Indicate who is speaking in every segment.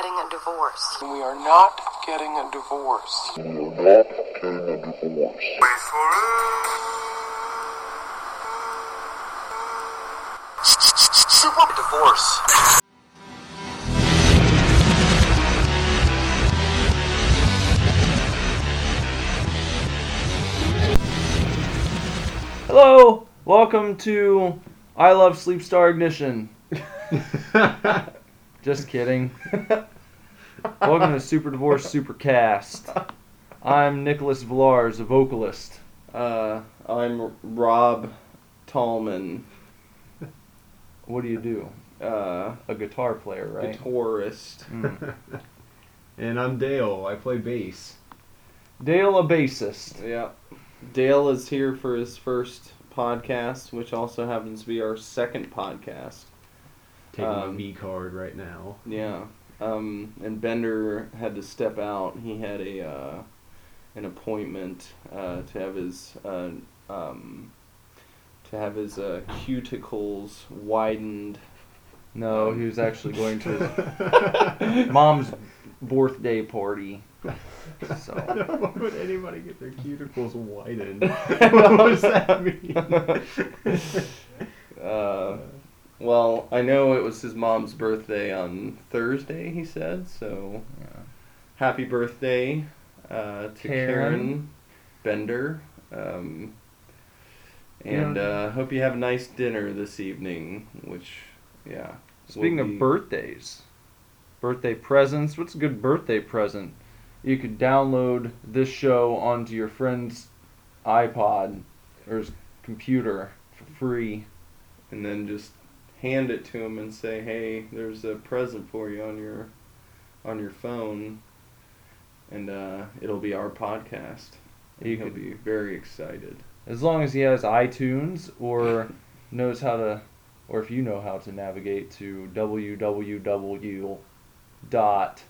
Speaker 1: getting a divorce.
Speaker 2: We are not getting a divorce.
Speaker 1: Not getting Super
Speaker 2: Divorce.
Speaker 3: Hello, welcome to I Love Sleep Star Ignition. Just kidding. welcome to Super Divorce Supercast. I'm Nicholas Villars, a vocalist.
Speaker 4: Uh, I'm Rob Tallman,
Speaker 3: What do you do?
Speaker 4: uh,
Speaker 3: A guitar player, right?
Speaker 4: guitarist.
Speaker 3: Mm.
Speaker 5: And I'm Dale. I play bass.
Speaker 3: Dale, a bassist.
Speaker 4: Yeah. Dale is here for his first podcast, which also happens to be our second podcast.
Speaker 5: Taking my
Speaker 4: Um,
Speaker 5: B card right now.
Speaker 4: Yeah. Um, and Bender had to step out. He had a uh, an appointment uh, to have his uh, um, to have his uh, cuticles widened.
Speaker 3: No, he was actually going to mom's birthday party. So
Speaker 5: Why would anybody get their cuticles widened? what does that mean?
Speaker 4: Well, I know it was his mom's birthday on Thursday. He said so.
Speaker 3: yeah.
Speaker 4: Happy birthday uh, to
Speaker 3: Karen.
Speaker 4: Karen, Bender. Um, and
Speaker 3: Yeah.
Speaker 4: uh, hope you have a nice dinner this evening. Which, yeah.
Speaker 3: Speaking
Speaker 4: will
Speaker 3: of birthdays, birthday presents, what's a good birthday present? You could download this show onto your friend's iPod or his computer for free.
Speaker 4: and then just hand it to him and say, "Hey, there's a present for you on your on your phone." And uh, it'll be our podcast. And
Speaker 3: You
Speaker 4: he'll
Speaker 3: could-
Speaker 4: be very excited.
Speaker 3: As long as he has iTunes or knows how to, or if you know how to navigate to www dot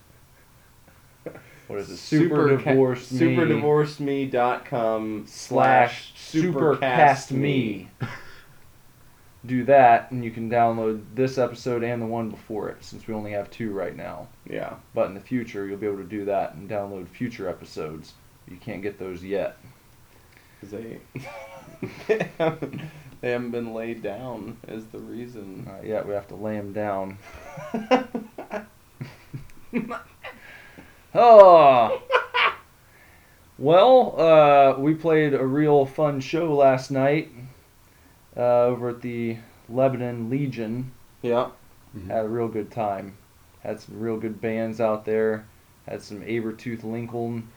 Speaker 3: what is it? Super, divorce me
Speaker 4: superdivorceme.com
Speaker 3: slash
Speaker 4: slash
Speaker 3: supercast me. Do that, and you can download this episode and the one before it, since we only have two right now.
Speaker 4: Yeah.
Speaker 3: But in the future, you'll be able to do that and download future episodes. You can't get those yet.
Speaker 4: 'Cause they they haven't, been laid down as the reason.
Speaker 3: Not yet. We have to lay them down. oh. Well, uh, we played a real fun show last night uh, over at the Lebanon Legion.
Speaker 4: Yeah.
Speaker 3: Had a real good time. Had some real good bands out there. Had some Abertooth Lincoln.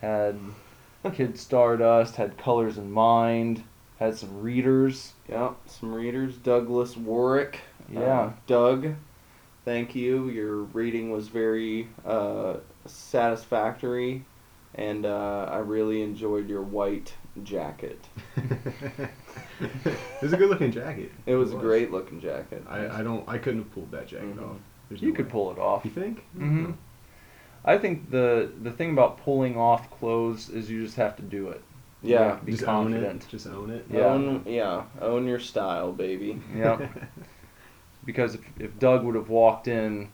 Speaker 3: Had Kid Stardust. Had Colors in Mind. Had some readers.
Speaker 4: Yeah. Some readers. Douglas Warwick.
Speaker 3: Yeah.
Speaker 4: Uh, Doug, thank you. Your reading was very uh, satisfactory, and uh, I really enjoyed your white jacket.
Speaker 5: it was a good looking jacket.
Speaker 4: It was a great looking jacket.
Speaker 5: I, I don't. I couldn't have pulled that jacket
Speaker 4: Mhm.
Speaker 5: off. There's
Speaker 3: You
Speaker 5: no
Speaker 3: could
Speaker 5: way.
Speaker 3: pull it off.
Speaker 5: You think?
Speaker 3: Mm-hmm. I think the the thing about pulling off clothes is you just have to do it.
Speaker 4: Yeah.
Speaker 3: be
Speaker 5: Just
Speaker 3: confident.
Speaker 5: own it. Just own it.
Speaker 3: Yeah.
Speaker 4: Own, yeah. Own your style, baby.
Speaker 3: Yeah. Because if, if Doug would have walked in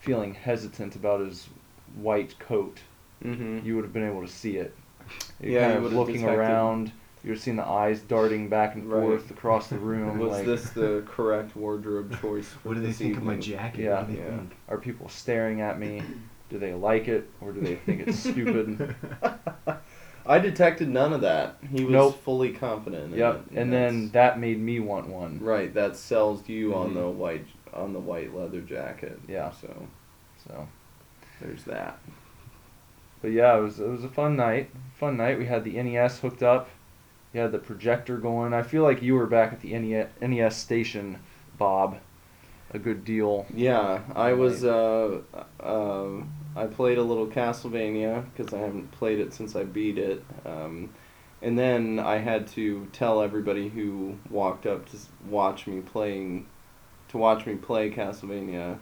Speaker 3: feeling hesitant about his white coat,
Speaker 4: Mm-hmm.
Speaker 3: you would have been able to see it. You're
Speaker 4: Yeah,
Speaker 3: kind
Speaker 4: you
Speaker 3: of looking
Speaker 4: detected-
Speaker 3: around. You would have the eyes darting back and
Speaker 4: Right.
Speaker 3: forth across the room.
Speaker 4: Was
Speaker 3: like,
Speaker 4: this the correct wardrobe choice? For
Speaker 5: What do they
Speaker 4: this
Speaker 5: think of my
Speaker 4: evening?
Speaker 5: jacket?
Speaker 3: Yeah.
Speaker 5: What do they
Speaker 4: Yeah.
Speaker 5: think?
Speaker 3: are people staring at me? Do they like it or do they think it's stupid?
Speaker 4: I detected none of that. He was
Speaker 3: Nope.
Speaker 4: fully confident. in
Speaker 3: yep.
Speaker 4: it,
Speaker 3: And then that made me want one.
Speaker 4: right, that sells you on the mm-hmm. white on the white leather jacket.
Speaker 3: Yeah.
Speaker 4: So
Speaker 3: So.
Speaker 4: there's that.
Speaker 3: But yeah, it was it was a fun night. Fun night. We had the NES hooked up. Had the projector going. I feel like you were back at the NES, NES station, Bob. A good deal.
Speaker 4: Yeah, I was. Uh, uh, I played a little Castlevania because I haven't played it since I beat it. Um, and then I had to tell everybody who walked up to watch me playing, to watch me play Castlevania,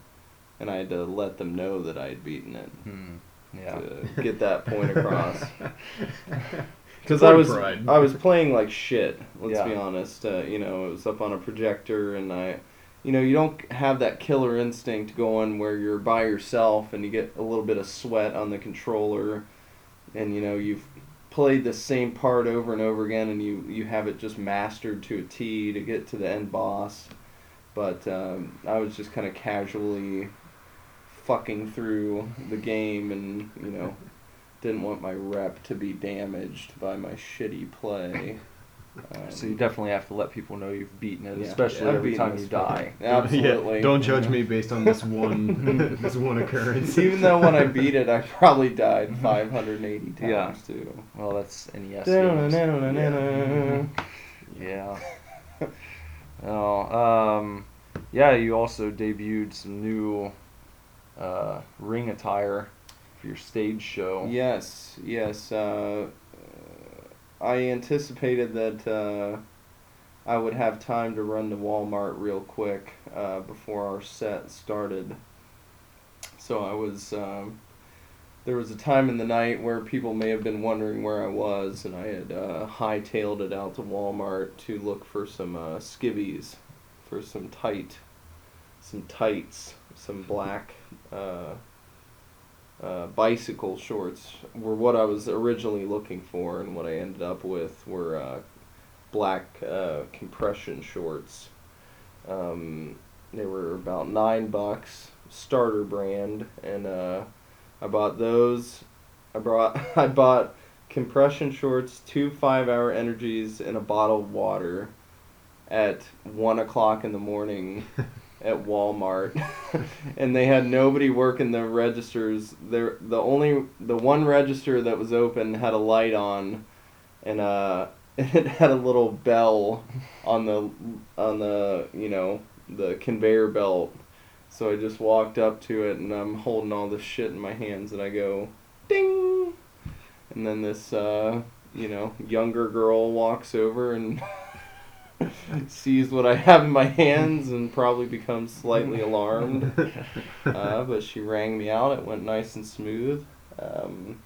Speaker 4: and I had to let them know that I had beaten it
Speaker 3: Hmm. Yeah.
Speaker 4: to get that point across. Because I was
Speaker 5: pride.
Speaker 4: I was playing like shit. Let's
Speaker 3: Yeah.
Speaker 4: be honest. Uh, you know, it was up on a projector, and I you know, you don't have that killer instinct going where you're by yourself and you get a little bit of sweat on the controller, and you know you've played the same part over and over again, and you you have it just mastered to a T to get to the end boss. But um, I was just kind of casually fucking through the game, and you know, didn't want my rep to be damaged by my shitty play. Um,
Speaker 3: So you definitely have to let people know you've beaten it,
Speaker 4: Yeah.
Speaker 3: especially
Speaker 4: I've
Speaker 3: every time you die.
Speaker 4: Absolutely.
Speaker 5: Yeah, don't judge me based on this one this one occurrence.
Speaker 4: Even though when I beat it, I probably died 580 times
Speaker 3: Yeah.
Speaker 4: too.
Speaker 3: Well, that's NES games. Yeah. oh, um, yeah. You also debuted some new uh, ring attire for your stage show.
Speaker 4: Yes, yes. Uh, I anticipated that uh, I would have time to run to Walmart real quick uh, before our set started. So I was. Um, there was a time in the night where people may have been wondering where I was, and I had uh, hightailed it out to Walmart to look for some uh, skivvies, for some tight, some tights, some black uh, uh, bicycle shorts were what I was originally looking for, and what I ended up with were uh, black uh, compression shorts. Um, they were about nine bucks, starter brand, and uh, I bought those. I brought I bought compression shorts, two five-hour energies, and a bottle of water at one o'clock in the morning at Walmart, and they had nobody working the registers. There, the only the one register that was open had a light on, and uh, it had a little bell on the on the you know the conveyor belt. So I just walked up to it, and I'm holding all this shit in my hands, and I go, ding, and then this uh, you know younger girl walks over and. sees what I have in my hands and probably becomes slightly alarmed. Uh, but she rang me out. It went nice and smooth. Um,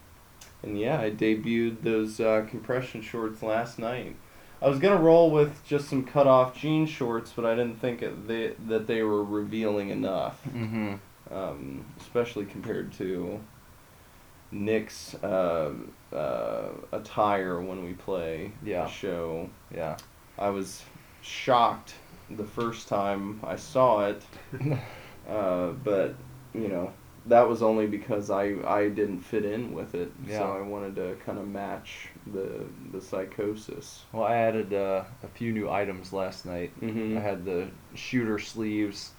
Speaker 4: and yeah, I debuted those uh, compression shorts last night. I was gonna roll with just some cut off jean shorts, but I didn't think it, they, that they were revealing enough,
Speaker 3: Mm-hmm.
Speaker 4: um, especially compared to Nick's uh, uh, attire when we play
Speaker 3: Yeah.
Speaker 4: a show.
Speaker 3: Yeah.
Speaker 4: I was shocked the first time I saw it, uh, but you know that was only because I I didn't fit in with it,
Speaker 3: Yeah.
Speaker 4: so I wanted to kind of match the the psychosis.
Speaker 3: Well, I added uh, a few new items last night.
Speaker 4: Mm-hmm.
Speaker 3: I had the shooter sleeves,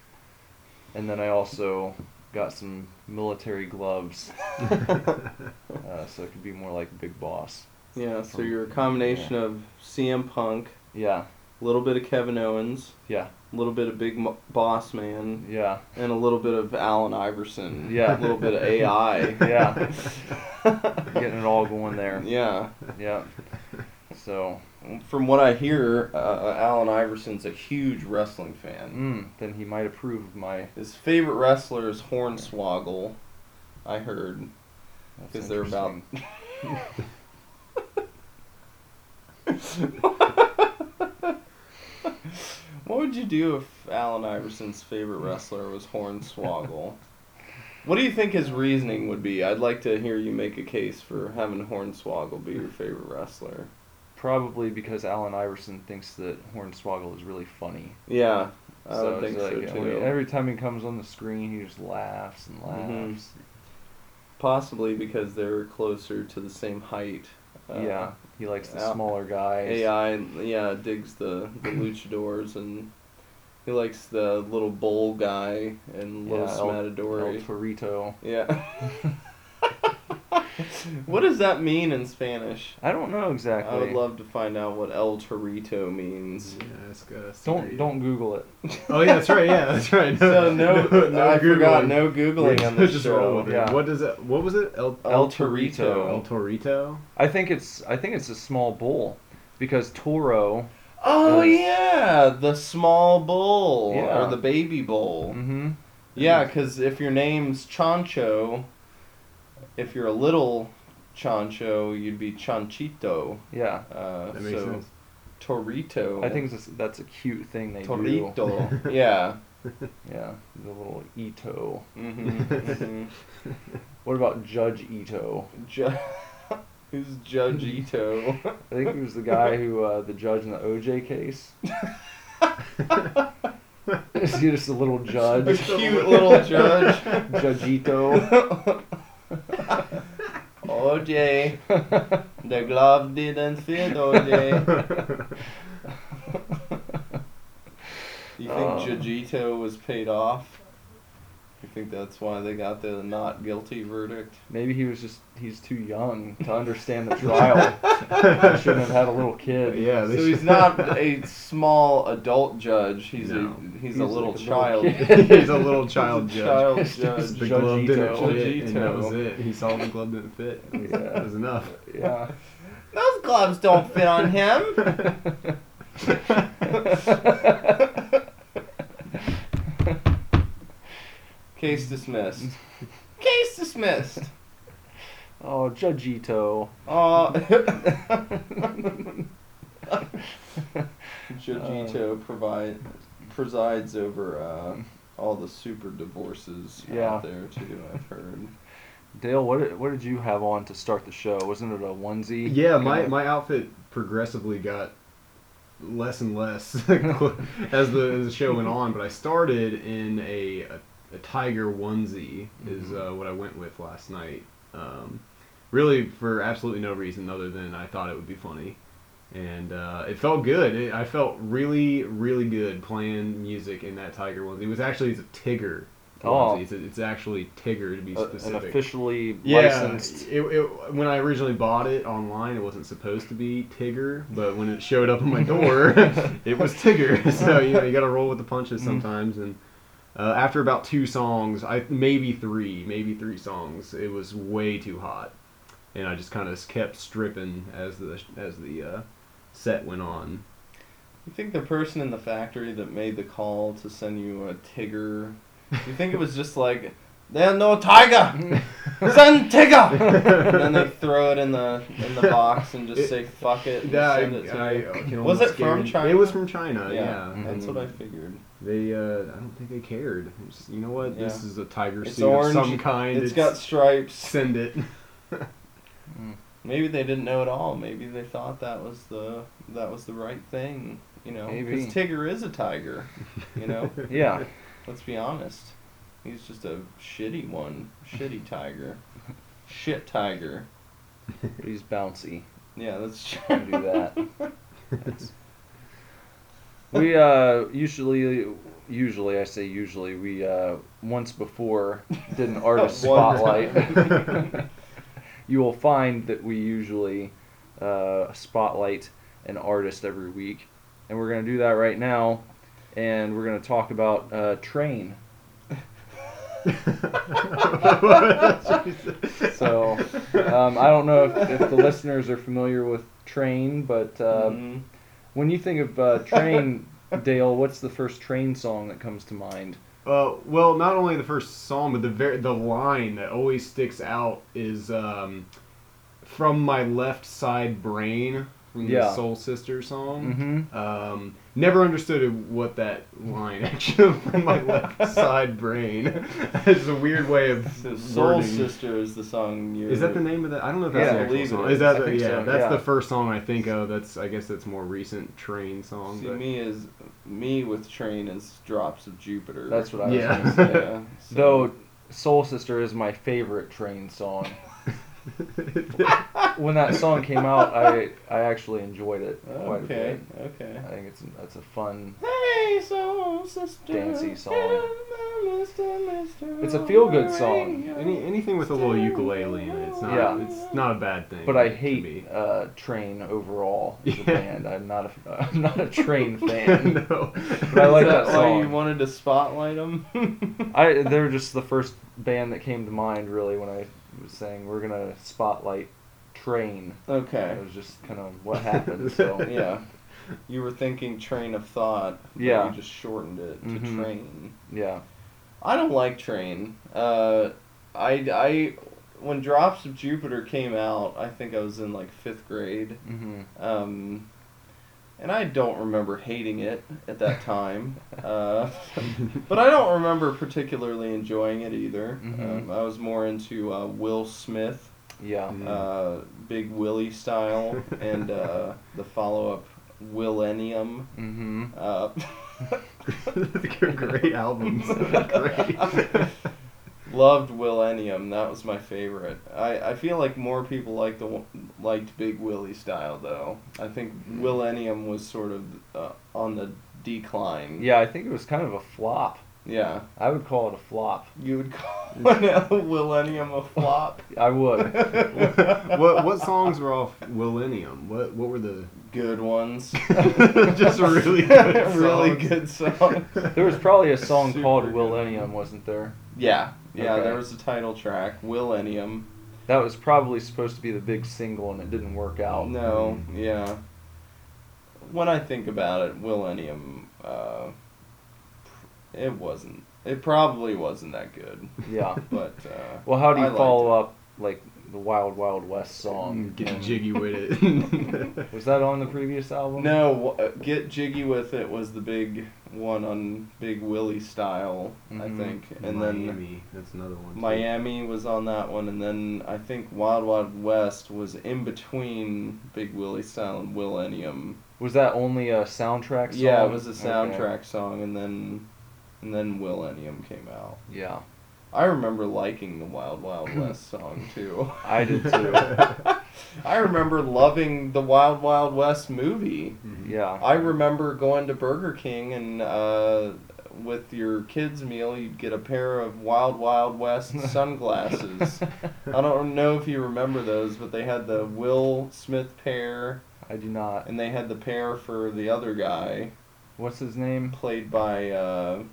Speaker 3: and then I also got some military gloves, uh, so it could be more like Big Boss.
Speaker 4: yeah, so you're a combination of CM Punk,
Speaker 3: Yeah,
Speaker 4: a little bit of Kevin Owens,
Speaker 3: yeah,
Speaker 4: a little bit of Big Mo- Boss Man,
Speaker 3: yeah,
Speaker 4: and a little bit of Allen Iverson.
Speaker 3: Yeah.
Speaker 4: a little bit of AI.
Speaker 3: yeah. Getting it all going there.
Speaker 4: yeah.
Speaker 3: Yeah. So,
Speaker 4: From what I hear, uh, Allen Iverson's a huge wrestling fan.
Speaker 3: mm, then he might approve of my.
Speaker 4: His favorite wrestler is Hornswoggle. I heard because they're about. what would you do if Allen Iverson's favorite wrestler was Hornswoggle? what do you think his reasoning would be? I'd like to hear you make a case for having Hornswoggle be your favorite wrestler.
Speaker 3: Probably because Allen Iverson thinks that Hornswoggle is really funny.
Speaker 4: Yeah, I
Speaker 3: so
Speaker 4: would think
Speaker 3: like,
Speaker 4: so
Speaker 3: he-
Speaker 4: too.
Speaker 3: every time he comes on the screen, he just laughs and laughs.
Speaker 4: Mhm. Possibly because they're closer to the same height. Uh,
Speaker 3: yeah, he likes the
Speaker 4: Al-
Speaker 3: smaller guys.
Speaker 4: AI, yeah, digs the, the luchadors and he likes the little bull guy and
Speaker 3: Yeah,
Speaker 4: Los
Speaker 3: El- El
Speaker 4: Matadores.
Speaker 3: Torito.
Speaker 4: Yeah. what does that mean in Spanish?
Speaker 3: I don't know exactly.
Speaker 4: I would love to find out what El Torito means.
Speaker 5: Yeah, it's got a
Speaker 3: Don't
Speaker 5: story.
Speaker 3: don't Google it.
Speaker 5: Oh yeah, that's right. Yeah, that's right.
Speaker 4: So no, I forgot no googling on this
Speaker 5: Just
Speaker 4: show.
Speaker 5: roll with it.
Speaker 3: Yeah.
Speaker 5: What does it? What was it? El,
Speaker 4: El
Speaker 3: El
Speaker 4: Torito.
Speaker 5: El Torito.
Speaker 3: I think it's I think it's a small bull, because Toro.
Speaker 4: Oh
Speaker 3: Uh,
Speaker 4: yeah, the small bull
Speaker 3: Yeah.
Speaker 4: or the baby bull.
Speaker 3: Mm-hmm.
Speaker 4: Yeah, because if your name's Chancho, if you're a little Chancho, you'd be Chanchito.
Speaker 3: Yeah.
Speaker 4: Uh,
Speaker 5: That makes
Speaker 4: so
Speaker 5: sense.
Speaker 4: Torito.
Speaker 3: I think that's, that's a cute thing they do.
Speaker 4: Torito. yeah.
Speaker 3: Yeah, the little Ito.
Speaker 4: Mm-hmm.
Speaker 3: What about Judge Ito?
Speaker 4: Ju- Who's Judge Ito?
Speaker 3: I think he was the guy who, uh, the judge in the OJ case. Is he just a little judge?
Speaker 4: A
Speaker 3: judge?
Speaker 4: cute little judge.
Speaker 3: Judge Ito.
Speaker 4: OJ, the glove didn't fit, OJ. You think
Speaker 3: Oh.
Speaker 4: Jajito was paid off? You think that's why they got the not guilty verdict?
Speaker 3: Maybe he was just, he's too young to understand the trial. He shouldn't have had a little kid.
Speaker 5: yeah.
Speaker 4: So
Speaker 5: they
Speaker 4: he's not a small adult judge. He's
Speaker 5: No.
Speaker 4: a he's,
Speaker 3: He's
Speaker 4: a
Speaker 3: like
Speaker 4: little
Speaker 3: a little
Speaker 4: child.
Speaker 3: kid.
Speaker 5: he's a little child
Speaker 4: He's
Speaker 5: judge.
Speaker 4: child
Speaker 3: It's
Speaker 4: judge.
Speaker 5: The
Speaker 3: Judge
Speaker 5: glove didn't fit, and that was it. He saw the glove didn't fit.
Speaker 3: Yeah.
Speaker 5: That was enough.
Speaker 3: Yeah.
Speaker 4: Those gloves don't fit on him. Case dismissed. Case dismissed.
Speaker 3: Oh, Judge Ito.
Speaker 4: Uh, Jojito provide presides over uh, all the super divorces
Speaker 3: Yeah.
Speaker 4: out there too. I've heard.
Speaker 3: Dale, what did, what did you have on to start the show? Wasn't it a onesie?
Speaker 5: Yeah, my, my outfit progressively got less and less as the as the show went on. But I started in a a, a tiger onesie is uh, what I went with last night. Um, really for absolutely no reason other than I thought it would be funny, and uh, it felt good. It, I felt really really good playing music in that tiger onesie. It was actually it's a Tigger.
Speaker 3: Oh.
Speaker 5: onesie. It's, it's actually Tigger to be
Speaker 3: A- an
Speaker 5: specific.
Speaker 3: officially
Speaker 5: Yeah,
Speaker 3: licensed.
Speaker 5: it, it, when I originally bought it online, it wasn't supposed to be Tigger, but when it showed up on my door, it was Tigger. So you know you got to roll with the punches
Speaker 3: Mhm.
Speaker 5: sometimes. And uh, after about two songs, I maybe three, maybe three songs, it was way too hot, and I just kind of kept stripping as the as the uh, set went on.
Speaker 4: You think the person in the factory that made the call to send you a Tigger? You think it was just like, there's no tiger, send Tigger, and then they throw it in the in the box and just
Speaker 5: It-
Speaker 4: say fuck it. And
Speaker 5: Yeah, I,
Speaker 4: send it to
Speaker 5: I can
Speaker 4: Was it from China?
Speaker 5: It was from China.
Speaker 4: Yeah,
Speaker 5: Yeah,
Speaker 4: that's what I figured.
Speaker 5: They, uh, I don't think they cared. It's, you know what? This is a tiger
Speaker 4: It's
Speaker 5: suit
Speaker 4: orange,
Speaker 5: of some kind.
Speaker 4: it's got stripes.
Speaker 5: send it.
Speaker 3: Mm.
Speaker 4: Maybe they didn't know at all. Maybe they thought that was the that was the right thing. You know, because Tigger is a tiger. You know,
Speaker 3: Yeah.
Speaker 4: let's be honest. He's just a shitty one, shitty tiger, shit tiger.
Speaker 3: He's bouncy.
Speaker 4: Yeah, let's try
Speaker 3: Can do that. We uh usually usually I say usually we uh once before did an artist spotlight. you will find that we usually uh, spotlight an artist every week, and we're gonna do that right now, and we're gonna talk about uh, Train. So um, I don't know if, if the listeners are familiar with Train, but uh,
Speaker 4: Mhm.
Speaker 3: When you think of uh, Train, Dale, what's the first Train song that comes to mind?
Speaker 5: Uh, well, not only the first song, but the ver- the line that always sticks out is um, "From My Left Side Brain" from the
Speaker 3: Yeah.
Speaker 5: Soul Sister song.
Speaker 3: Mm-hmm.
Speaker 5: Um, never understood what that line actually from my left side brain. it's a weird way of
Speaker 4: So Soul
Speaker 5: wording.
Speaker 4: Sister is the song you.
Speaker 5: Is that the name of that? I don't know if that's
Speaker 3: Yeah,
Speaker 5: the
Speaker 3: I
Speaker 5: actual
Speaker 4: believe
Speaker 5: song.
Speaker 4: is.
Speaker 5: Is that the, yeah?
Speaker 3: so,
Speaker 5: That's
Speaker 3: yeah.
Speaker 5: the first song I think of. That's I guess that's more recent train song.
Speaker 4: See,
Speaker 5: but-
Speaker 4: me is me with Train is Drops of Jupiter.
Speaker 3: That's what I was
Speaker 5: Yeah.
Speaker 3: gonna say.
Speaker 4: yeah. so-
Speaker 3: Though Soul Sister is my favorite Train song. When that song came out, I I actually enjoyed it quite
Speaker 4: Okay.
Speaker 3: a bit.
Speaker 4: Okay.
Speaker 3: I think it's it's a fun.
Speaker 4: Hey, soul sister.
Speaker 3: Dancey song.
Speaker 4: Mr. Mister
Speaker 3: It's a feel-good song.
Speaker 5: Any anything with a little ukulele in it, it's not
Speaker 3: Yeah.
Speaker 5: it's not a bad thing.
Speaker 3: But I hate uh, Train overall as a
Speaker 5: Yeah.
Speaker 3: band. I'm not a I'm not a Train fan.
Speaker 5: no.
Speaker 3: But I like
Speaker 4: Is that,
Speaker 3: that
Speaker 4: why you wanted to spotlight them?
Speaker 3: I they're just the first band that came to mind really when I was saying we're gonna spotlight Train.
Speaker 4: okay.
Speaker 3: It was just kind of what happened. So
Speaker 4: Yeah. You were thinking train of thought. but
Speaker 3: Yeah.
Speaker 4: You just shortened it to
Speaker 3: Mhm.
Speaker 4: train.
Speaker 3: yeah.
Speaker 4: I don't like Train. Uh, I, I, when Drops of Jupiter came out, I think I was in like fifth grade.
Speaker 3: hmm
Speaker 4: Um, and I don't remember hating it at that time. Uh, but I don't remember particularly enjoying it either.
Speaker 3: Mhm.
Speaker 4: Um, I was more into uh, Will Smith,
Speaker 3: Yeah.
Speaker 5: Mm.
Speaker 4: uh, Big Willie style, and uh, the follow-up Willennium.
Speaker 3: Mm-hmm.
Speaker 4: Uh,
Speaker 5: Great albums. Great.
Speaker 4: Loved Willennium. That was my favorite. I, I feel like more people like the liked Big Willie style though. I think Willennium was sort of uh, on the decline.
Speaker 3: Yeah, I think it was kind of a flop.
Speaker 4: Yeah.
Speaker 3: I would call it a flop.
Speaker 4: You would call Willennium a flop.
Speaker 3: I would.
Speaker 5: what what songs were off Willennium? What what were the
Speaker 4: Good ones.
Speaker 5: just really good
Speaker 4: really
Speaker 5: songs.
Speaker 4: good song.
Speaker 3: There was probably a song
Speaker 4: Super
Speaker 3: called
Speaker 4: good.
Speaker 3: Willennium, wasn't there?
Speaker 4: Yeah. Yeah,
Speaker 3: Okay.
Speaker 4: there was a title track, Willennium.
Speaker 3: That was probably supposed to be the big single, and it didn't work out.
Speaker 4: No, yeah. When I think about it, Willennium, uh, it wasn't. It probably wasn't that good.
Speaker 3: Yeah.
Speaker 4: But uh,
Speaker 3: Well, how do you
Speaker 4: liked
Speaker 3: follow up like the Wild Wild West song?
Speaker 5: Get
Speaker 3: And-
Speaker 5: jiggy with it.
Speaker 3: Was that on the previous album?
Speaker 4: no, uh, Get Jiggy with It was the big one on Big Willie style, I
Speaker 3: Mhm.
Speaker 4: think, and then
Speaker 5: Miami, that's another one. too.
Speaker 4: Miami was on that one, and then I think Wild Wild West was in between Big Willie style and Willennium.
Speaker 3: Was that only a soundtrack song?
Speaker 4: Yeah, it was a
Speaker 3: Okay.
Speaker 4: soundtrack song, and then and then Willennium came out.
Speaker 3: Yeah,
Speaker 4: I remember liking the Wild Wild West song too.
Speaker 3: I did too.
Speaker 4: I remember loving the Wild Wild West movie.
Speaker 5: Mhm.
Speaker 3: yeah.
Speaker 4: I remember going to Burger King and uh, with your kids' meal, you'd get a pair of Wild Wild West sunglasses. I don't know if you remember those, but they had the Will Smith pair,
Speaker 3: I do not.
Speaker 4: and they had the pair for the other guy,
Speaker 3: What's his name?
Speaker 4: played by uh,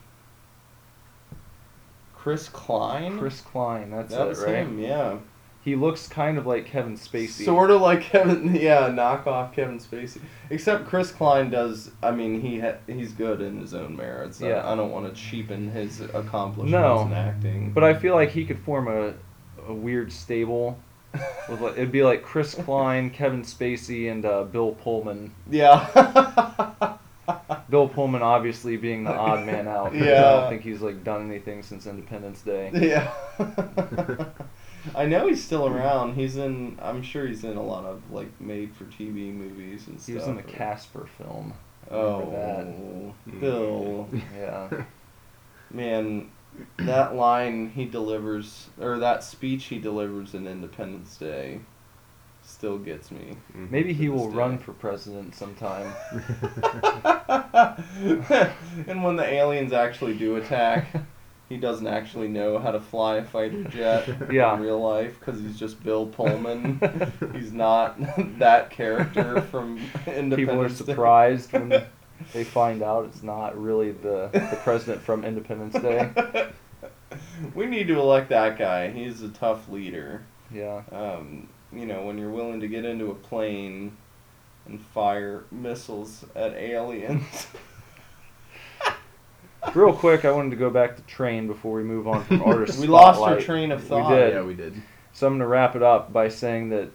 Speaker 4: Chris Klein.
Speaker 3: Chris Klein. That's
Speaker 4: that
Speaker 3: it,
Speaker 4: was
Speaker 3: right?
Speaker 4: him, yeah.
Speaker 3: He looks kind of like Kevin Spacey.
Speaker 4: Sort of like Kevin, yeah, knockoff Kevin Spacey. Except Chris Klein does. I mean, he ha- he's good in his own merits. I-
Speaker 3: Yeah.
Speaker 4: I, don't want to cheapen his accomplishments
Speaker 3: No.
Speaker 4: in acting.
Speaker 3: But I feel like he could form a, a weird stable. With like, it'd be like Chris Klein, Kevin Spacey, and uh, Bill Pullman.
Speaker 4: yeah.
Speaker 3: Bill Pullman obviously being the odd man out. 'cause I don't think he's like done anything since Independence Day.
Speaker 4: yeah. I know he's still around. He's in. I'm sure he's in a lot of like made-for-TV movies and stuff.
Speaker 3: He was in the Casper film.
Speaker 4: Oh,
Speaker 3: Remember
Speaker 4: Bill.
Speaker 3: Yeah.
Speaker 4: Man, that line he delivers, or that speech he delivers in Independence Day, still gets me.
Speaker 5: Mhm.
Speaker 3: Maybe he will
Speaker 4: day.
Speaker 3: run for president sometime.
Speaker 4: and when the aliens actually do attack, he doesn't actually know how to fly a fighter jet
Speaker 3: Yeah.
Speaker 4: in real life because he's just Bill Pullman. he's not that character from Independence Day.
Speaker 3: People are
Speaker 4: Day.
Speaker 3: surprised when they find out it's not really the, the president from Independence Day.
Speaker 4: we need to elect that guy. He's a tough leader.
Speaker 3: Yeah.
Speaker 4: um, you know, when you're willing to get into a plane and fire missiles at aliens.
Speaker 3: Real quick, I wanted to go back to train before we move on from artist
Speaker 4: we lost our
Speaker 3: Spotlight.
Speaker 4: train of thought.
Speaker 3: We
Speaker 4: thought.
Speaker 3: did.
Speaker 5: Yeah, we did.
Speaker 3: So I'm going to wrap it up by saying that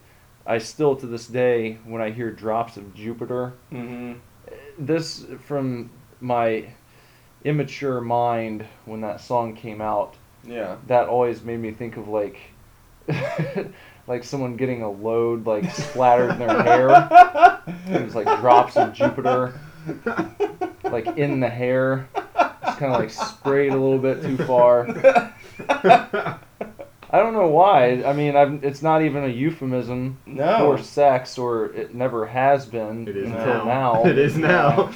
Speaker 3: I still, to this day, when I hear drops of Jupiter,
Speaker 4: hmm
Speaker 3: this from my immature mind when that song came out,
Speaker 4: Yeah.
Speaker 3: that always made me think of like like someone getting a load like splattered in their hair. It was like drops of Jupiter, like in the hair, just kind of like sprayed a little bit too far. I don't know why. I mean, I've, it's not even a euphemism
Speaker 4: No.
Speaker 3: for sex, or it never has been
Speaker 5: It is
Speaker 3: until
Speaker 5: now.
Speaker 3: now.
Speaker 5: It is now.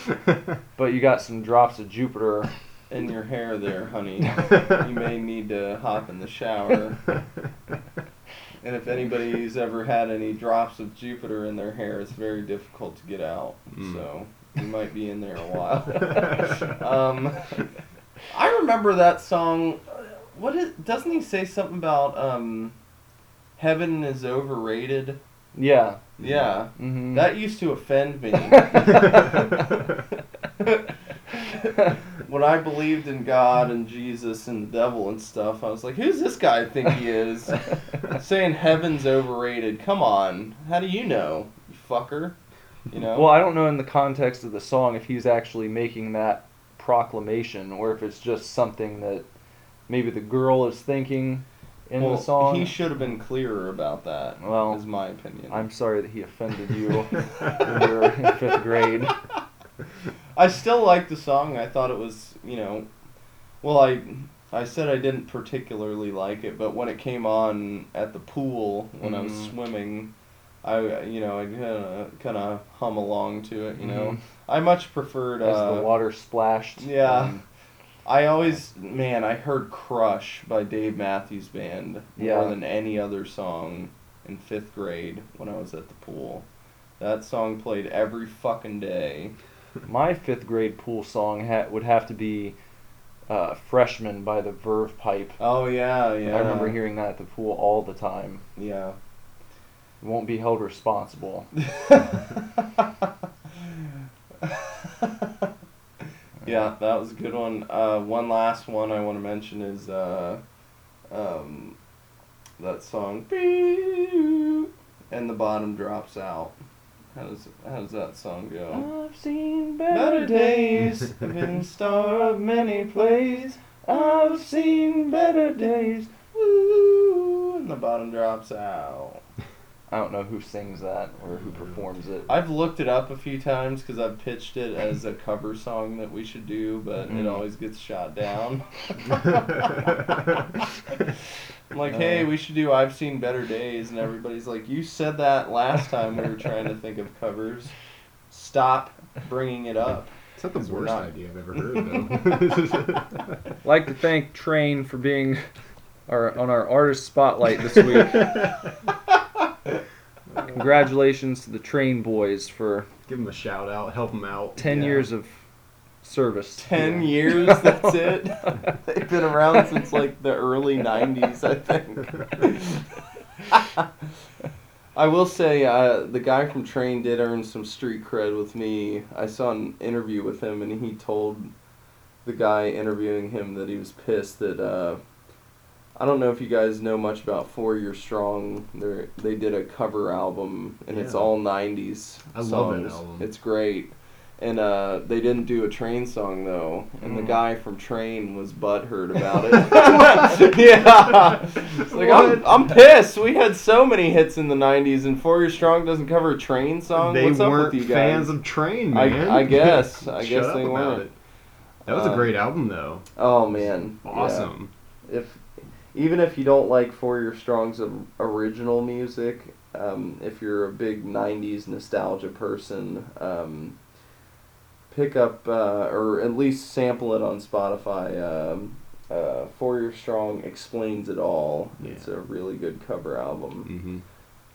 Speaker 3: But you got some drops of Jupiter.
Speaker 4: In your hair there, honey. you may need to hop in the shower. And if anybody's ever had any drops of Jupiter in their hair, it's very difficult to get out.
Speaker 5: Mm.
Speaker 4: So you might be in there a while. um, I remember that song. What is, doesn't he say something about um, heaven is overrated?
Speaker 3: Yeah.
Speaker 4: Yeah,
Speaker 3: hmm
Speaker 4: that used to offend me. when I believed in God and Jesus and the devil and stuff, I was like, "Who's this guy I think he is?" Saying heaven's overrated. Come on, how do you know, you fucker? You know.
Speaker 3: Well, I don't know in the context of the song if he's actually making that proclamation or if it's just something that maybe the girl is thinking in
Speaker 4: Well,
Speaker 3: the song.
Speaker 4: he should have been clearer about that.
Speaker 3: Well,
Speaker 4: is my opinion.
Speaker 3: I'm sorry that he offended you when you were in fifth grade.
Speaker 4: I still like the song. I thought it was, you know, well, I I said I didn't particularly like it, but when it came on at the pool when I was
Speaker 3: Mhm.
Speaker 4: swimming, I you know I kind of hum along to it. You know,
Speaker 3: Mhm.
Speaker 4: I much preferred.
Speaker 3: As
Speaker 4: Uh,
Speaker 3: the water splashed.
Speaker 4: yeah.
Speaker 3: and-
Speaker 4: I always man, I heard "Crush" by Dave Matthews Band
Speaker 3: Yeah.
Speaker 4: more than any other song in fifth grade when I was at the pool. That song played every fucking day.
Speaker 3: My fifth grade pool song ha- would have to be uh, "Freshman" by the Verve Pipe.
Speaker 4: Oh yeah, yeah.
Speaker 3: I remember hearing that at the pool all the time.
Speaker 4: Yeah.
Speaker 3: Won't be held responsible.
Speaker 4: yeah, that was a good one. Uh, one last one I want to mention is uh, um, that song, and the bottom drops out. How does how does that song go?
Speaker 3: I've seen
Speaker 4: Better days, I've been star of many plays. I've seen better days. Woo, and the bottom drops out.
Speaker 3: I don't know who sings that or who performs it.
Speaker 4: I've looked it up a few times because I've pitched it as a cover song that we should do, but it
Speaker 3: Mm.
Speaker 4: always gets shot down. I'm like, hey, we should do I've Seen Better Days, and everybody's like, you said that last time we were trying to think of covers. Stop bringing it up.
Speaker 5: It's not the worst
Speaker 4: not-
Speaker 5: idea I've ever heard, though.
Speaker 3: like to thank Train for being our on our artist spotlight this week. Congratulations to the Train boys for
Speaker 5: Give them a shout out, help them out.
Speaker 3: 10
Speaker 4: Yeah.
Speaker 3: years of service.
Speaker 4: Ten
Speaker 5: Yeah.
Speaker 4: years, that's it. They've been around since like the early '90s, I think. I will say, uh, the guy from Train did earn some street cred with me. I saw an interview with him, and he told the guy interviewing him that he was pissed that. Uh, I don't know if you guys know much about Four Year Strong. They they did a cover album, and it's all '90s.
Speaker 5: I love that
Speaker 4: songs.
Speaker 5: album.
Speaker 4: It's great. And uh, they didn't do a Train song though, and the
Speaker 3: Mm.
Speaker 4: guy from Train was butthurt about it. yeah, it's like I'm, I'm pissed. We had so many hits in the '90s, and Four Year Strong doesn't cover a Train song.
Speaker 5: They
Speaker 4: What's up
Speaker 5: weren't
Speaker 4: with you guys?
Speaker 5: fans of Train, man.
Speaker 4: I, I guess. I guess
Speaker 5: up
Speaker 4: they weren't.
Speaker 5: it. That was
Speaker 4: Uh,
Speaker 5: a great album, though.
Speaker 4: Oh man, Yeah.
Speaker 5: Awesome.
Speaker 4: If even if you don't like Four Year Strong's original music, um, if you're a big '90s nostalgia person, um, pick up uh, or at least sample it on Spotify. Um, uh, Four Year Strong explains it all.
Speaker 5: Yeah.
Speaker 4: It's a really good cover album.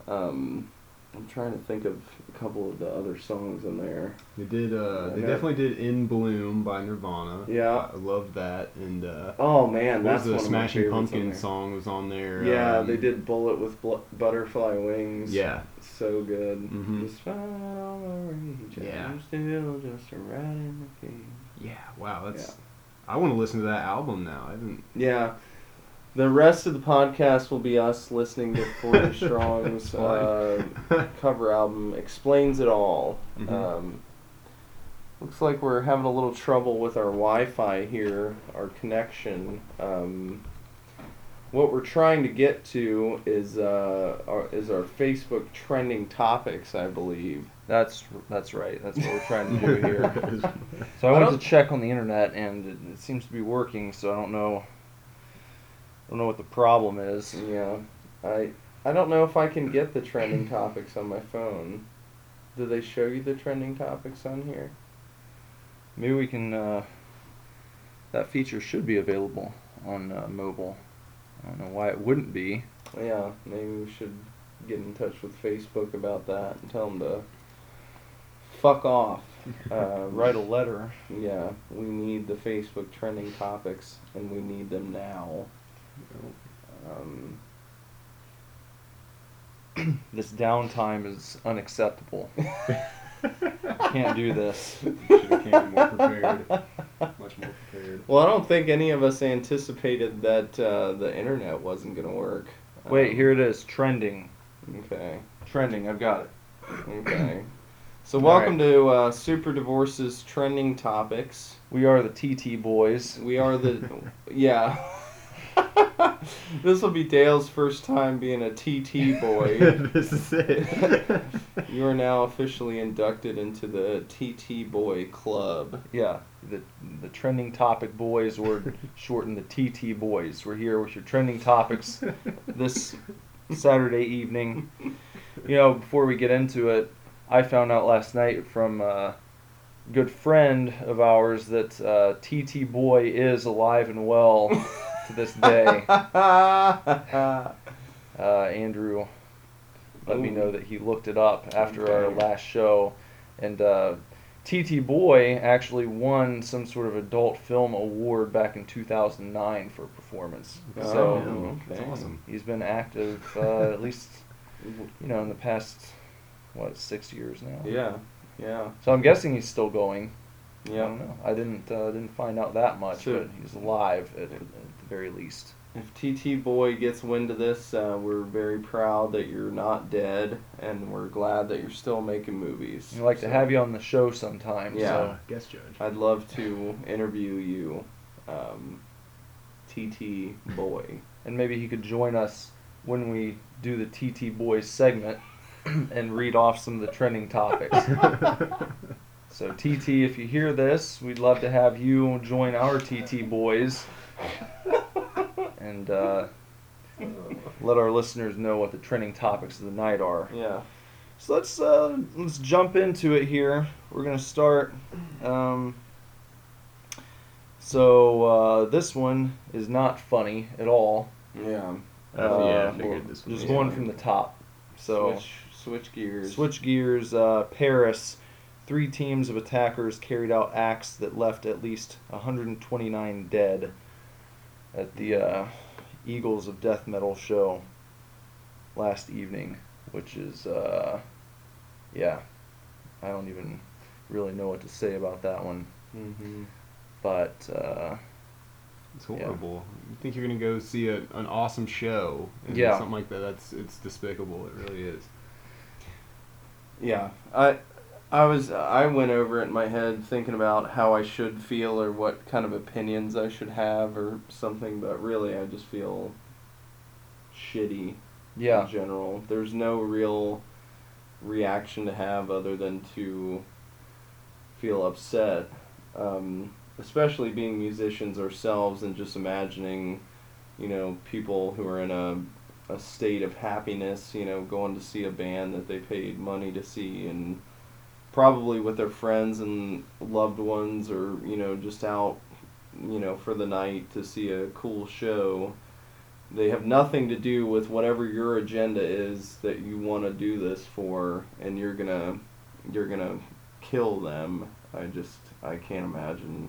Speaker 5: hmm
Speaker 4: Um, I'm trying to think of a couple of the other songs in there.
Speaker 5: They did. Uh, they definitely did "In Bloom" by Nirvana.
Speaker 4: Yeah.
Speaker 5: I love that. And uh,
Speaker 4: Oh man, that's
Speaker 5: was the
Speaker 4: one of my
Speaker 5: Smashing Pumpkins song was on there?
Speaker 4: Yeah,
Speaker 5: um,
Speaker 4: they did Bullet with bl- Butterfly Wings.
Speaker 5: Yeah.
Speaker 4: So good.
Speaker 5: Mhm.
Speaker 4: Just fine on the range.
Speaker 5: Yeah.
Speaker 4: I'm still just a rat in the cage.
Speaker 5: Yeah. Wow. That's.
Speaker 4: Yeah.
Speaker 5: I want to listen to that album now. I haven't.
Speaker 4: Yeah. The rest of the podcast will be us listening to Four Year
Speaker 5: Strong's
Speaker 4: uh, cover album, Explains It All.
Speaker 5: Mhm.
Speaker 4: Um, looks like we're having a little trouble with our Wi Fi here, our connection. Um, what we're trying to get to is uh, our, is our Facebook trending topics, I believe.
Speaker 3: That's that's right. That's what we're trying to do here. So I
Speaker 4: I
Speaker 3: went to check on the internet and it, it seems to be working. So I don't know. I don't know what the problem is.
Speaker 4: Yeah, I I don't know if I can get the trending topics on my phone. Do they show you the trending topics on here?
Speaker 3: Maybe we can. Uh, that feature should be available on uh, mobile. I don't know why it wouldn't be.
Speaker 4: Yeah, maybe we should get in touch with Facebook about that and tell them to fuck off. Uh,
Speaker 3: Write a letter.
Speaker 4: Yeah, we need the Facebook trending topics, and we need them now. Um,
Speaker 3: This downtime is unacceptable. Can't do this.
Speaker 5: Should have came more prepared. Much more prepared.
Speaker 4: well, I don't think any of us anticipated that uh, the internet wasn't gonna work.
Speaker 3: Wait,
Speaker 4: Um,
Speaker 3: here it is. Trending.
Speaker 4: Okay.
Speaker 3: Trending. I've got it.
Speaker 4: Okay. So welcome to uh, Super Divorce's trending topics.
Speaker 3: We are the TT boys.
Speaker 4: We are the yeah. this will be Dale's first time being a TT boy.
Speaker 5: this is it.
Speaker 4: You are now officially inducted into the TT Boy Club.
Speaker 3: Yeah, the the trending topic boys, or shortened the TT boys. We're here with your trending topics this Saturday evening. You know, before we get into it, I found out last night from a good friend of ours that uh, TT boy is alive and well to this day. Uh, Andrew let me know that he looked it up after our last show, and uh, TT Boy actually won some sort of adult film award back in 2009 for performance.
Speaker 4: Oh,
Speaker 3: so
Speaker 4: okay.
Speaker 5: That's awesome.
Speaker 3: he's been active uh, at least you know in the past what six years now.
Speaker 4: yeah, yeah,
Speaker 3: So I'm guessing he's still going. I
Speaker 4: yeah.
Speaker 3: don't know. I didn't uh, didn't find out that much,
Speaker 4: So-
Speaker 3: but he's alive at, at the very least.
Speaker 4: If TT Boy gets wind of this, uh, we're very proud that you're not dead, and we're glad that you're still making movies.
Speaker 3: We'd like to have you on the show sometime.
Speaker 4: Yeah.
Speaker 3: So.
Speaker 5: Guest judge.
Speaker 4: I'd love to interview you, um, TT Boy.
Speaker 3: and maybe he could join us when we do the TT Boys segment and read off some of the trending topics. so TT, if you hear this, we'd love to have you join our TT Boys and uh, let our listeners know what the trending topics of the night are.
Speaker 4: Yeah.
Speaker 3: So let's uh, let's jump into it here. We're gonna start. Um, so uh, this one is not funny at all.
Speaker 4: Yeah.
Speaker 5: Oh, yeah, I
Speaker 3: Uh,
Speaker 5: figured this one
Speaker 3: Just going
Speaker 5: funny.
Speaker 3: from the top. So
Speaker 4: switch, switch gears.
Speaker 3: switch gears. Uh, Paris. Three teams of attackers carried out acts that left at least 129 dead at the uh, Eagles of Death Metal show last evening, which is, uh, yeah, I don't even really know what to say about that one.
Speaker 4: hmm
Speaker 3: But uh,
Speaker 5: It's horrible. You think you're gonna go see a, an awesome show, and
Speaker 3: Yeah.
Speaker 5: something like that. That's it's despicable. It really is.
Speaker 4: Yeah. I. I was I went over it in my head thinking about how I should feel or what kind of opinions I should have or something, but really I just feel shitty
Speaker 3: yeah,
Speaker 4: in general. There's no real reaction to have other than to feel upset. Um, especially being musicians ourselves and just imagining, you know, people who are in a a state of happiness, you know, going to see a band that they paid money to see and probably with their friends and loved ones or, you know, just out, you know, for the night to see a cool show. They have nothing to do with whatever your agenda is that you want to do this for and you're gonna you're gonna kill them. I just i can't imagine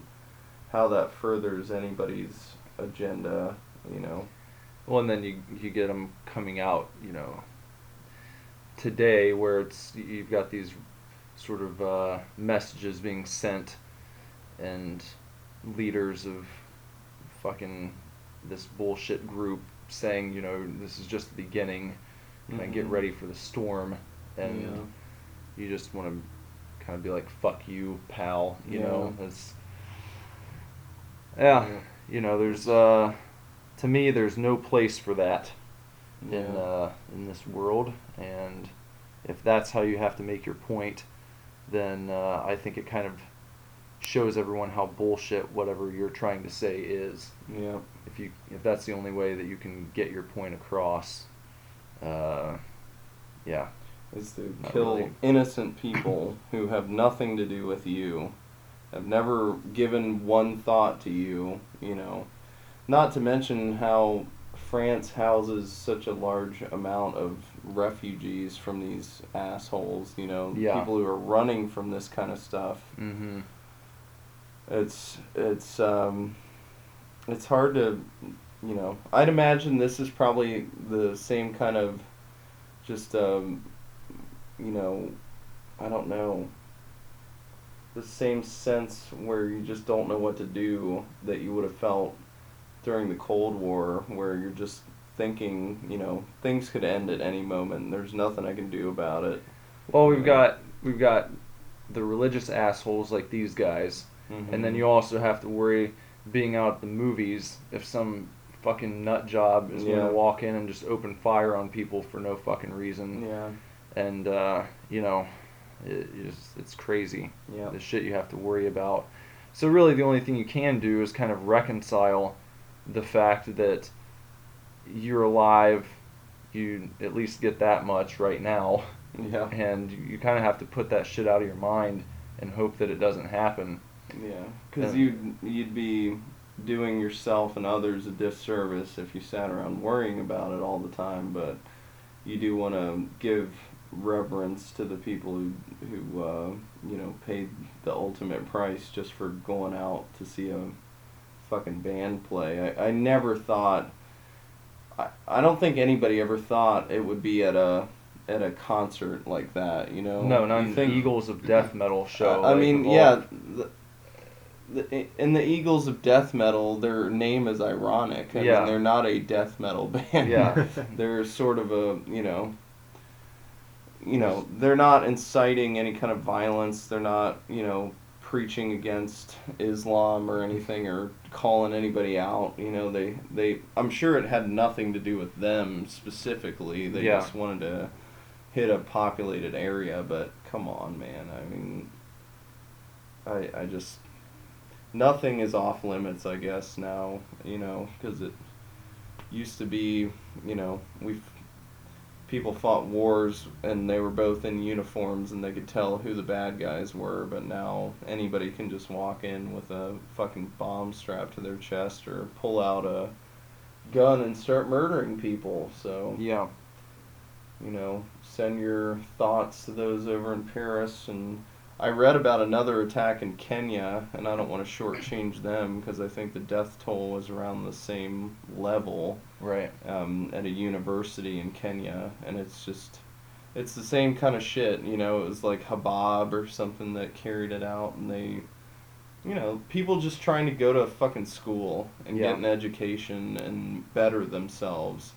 Speaker 4: how that furthers anybody's agenda you know?
Speaker 3: Well, and then you you get them coming out, you know, today where it's you've got these sort of uh, messages being sent, and leaders of fucking this bullshit group saying, you know, this is just the beginning, of get ready for the storm, and
Speaker 4: Yeah.
Speaker 3: you just want to kind of be like, fuck you, pal, you know,
Speaker 4: Yeah.
Speaker 3: it's yeah,
Speaker 4: Yeah.
Speaker 3: you know, there's uh, to me, there's no place for that in uh, in this world, and if that's how you have to make your point, then uh, I think it kind of shows everyone how bullshit whatever you're trying to say is.
Speaker 4: yeah
Speaker 3: If you if that's the only way that you can get your point across, uh, yeah,
Speaker 4: is to kill
Speaker 3: really.
Speaker 4: innocent people who have nothing to do with you, have never given one thought to you, you know. Not to mention how France houses such a large amount of refugees from these assholes, you know,
Speaker 3: Yeah.
Speaker 4: people who are running from this kind of stuff.
Speaker 3: mm-hmm.
Speaker 4: It's it's um it's hard to you know i'd imagine this is probably the same kind of just um you know i don't know the same sense where you just don't know what to do that you would have felt during the cold war where you're just thinking you know things could end at any moment there's nothing i can do about it
Speaker 3: Well, we've got we've got the religious assholes like these guys,
Speaker 4: Mhm.
Speaker 3: and then you also have to worry being out at the movies if some fucking nut job is
Speaker 4: Yeah.
Speaker 3: going to walk in and just open fire on people for no fucking reason,
Speaker 4: Yeah.
Speaker 3: and uh, you know, it, it's, it's crazy
Speaker 4: Yeah.
Speaker 3: the shit you have to worry about. So really, the only thing you can do is kind of reconcile the fact that you're alive. You at least get that much right now,
Speaker 4: Yeah.
Speaker 3: and you kind of have to put that shit out of your mind and hope that it doesn't happen.
Speaker 4: Yeah, because you'd you'd be doing yourself and others a disservice if you sat around worrying about it all the time. But you do want to give reverence to the people who who uh, you know paid the ultimate price just for going out to see a fucking band play. I, I never thought. I, I don't think anybody ever thought it would be at a at a concert like that. You know.
Speaker 3: No, not
Speaker 4: You think-
Speaker 3: the Eagles of Death metal show.
Speaker 4: I
Speaker 3: like,
Speaker 4: mean,
Speaker 3: of
Speaker 4: yeah. The, the, in the Eagles of death metal, their name is ironic. I
Speaker 3: Yeah.
Speaker 4: mean, they're not a death metal band.
Speaker 3: Yeah.
Speaker 4: they're sort of a you know. You know, they're not inciting any kind of violence. They're not, you know, preaching against Islam or anything or calling anybody out. You know, they they. I'm sure it had nothing to do with them specifically. They
Speaker 3: Yeah.
Speaker 4: just wanted to hit a populated area. But come on, man. I mean, I I just nothing is off limits. I guess now, you know, because it used to be, you know, we people fought wars and they were both in uniforms and they could tell who the bad guys were. But now anybody can just walk in with a fucking bomb strapped to their chest or pull out a gun and start murdering people. So
Speaker 3: Yeah.
Speaker 4: you know, send your thoughts to those over in Paris. And I read about another attack in Kenya, and I don't want to shortchange them because I think the death toll was around the same level
Speaker 3: Right.
Speaker 4: um, at a university in Kenya, and it's just. It's the same kind of shit, you know. It was like Habab or something that carried it out, and they, you know, people just trying to go to a fucking school and
Speaker 3: Yeah.
Speaker 4: get an education and better themselves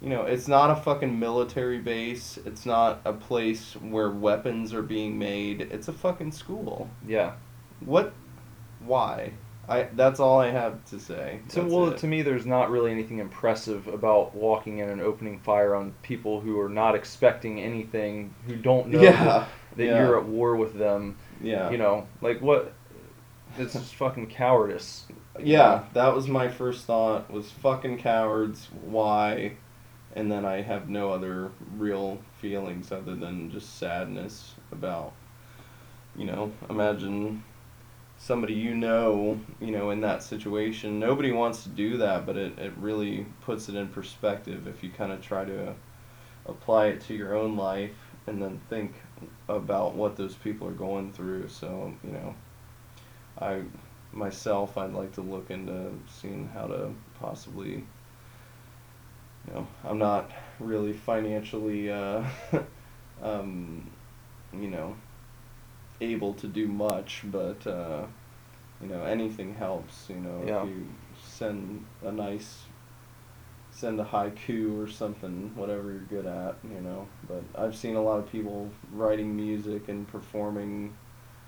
Speaker 4: you know, it's not a fucking military base. It's not a place where weapons are being made. It's a fucking school.
Speaker 3: Yeah.
Speaker 4: What? Why? I. That's all I have to say.
Speaker 3: So
Speaker 4: That's
Speaker 3: well,
Speaker 4: it.
Speaker 3: to me, there's not really anything impressive about walking in and opening fire on people who are not expecting anything, who don't know
Speaker 4: Yeah.
Speaker 3: that,
Speaker 4: yeah.
Speaker 3: you're at war with them.
Speaker 4: Yeah.
Speaker 3: You know, like what? It's just fucking cowardice.
Speaker 4: Yeah, that was my first thought. Was fucking cowards. Why? And then I have no other real feelings other than just sadness about. You know, imagine somebody you know, you know, in that situation. Nobody wants to do that, but it, it really puts it in perspective if you kind of try to apply it to your own life and then think about what those people are going through. So, you know, I myself I'd like to look into seeing how to possibly you know, I'm not really financially uh um you know able to do much, but uh you know, anything helps, you know,
Speaker 3: Yeah.
Speaker 4: if you send a nice send a haiku or something, whatever you're good at, you know. But I've seen a lot of people writing music and performing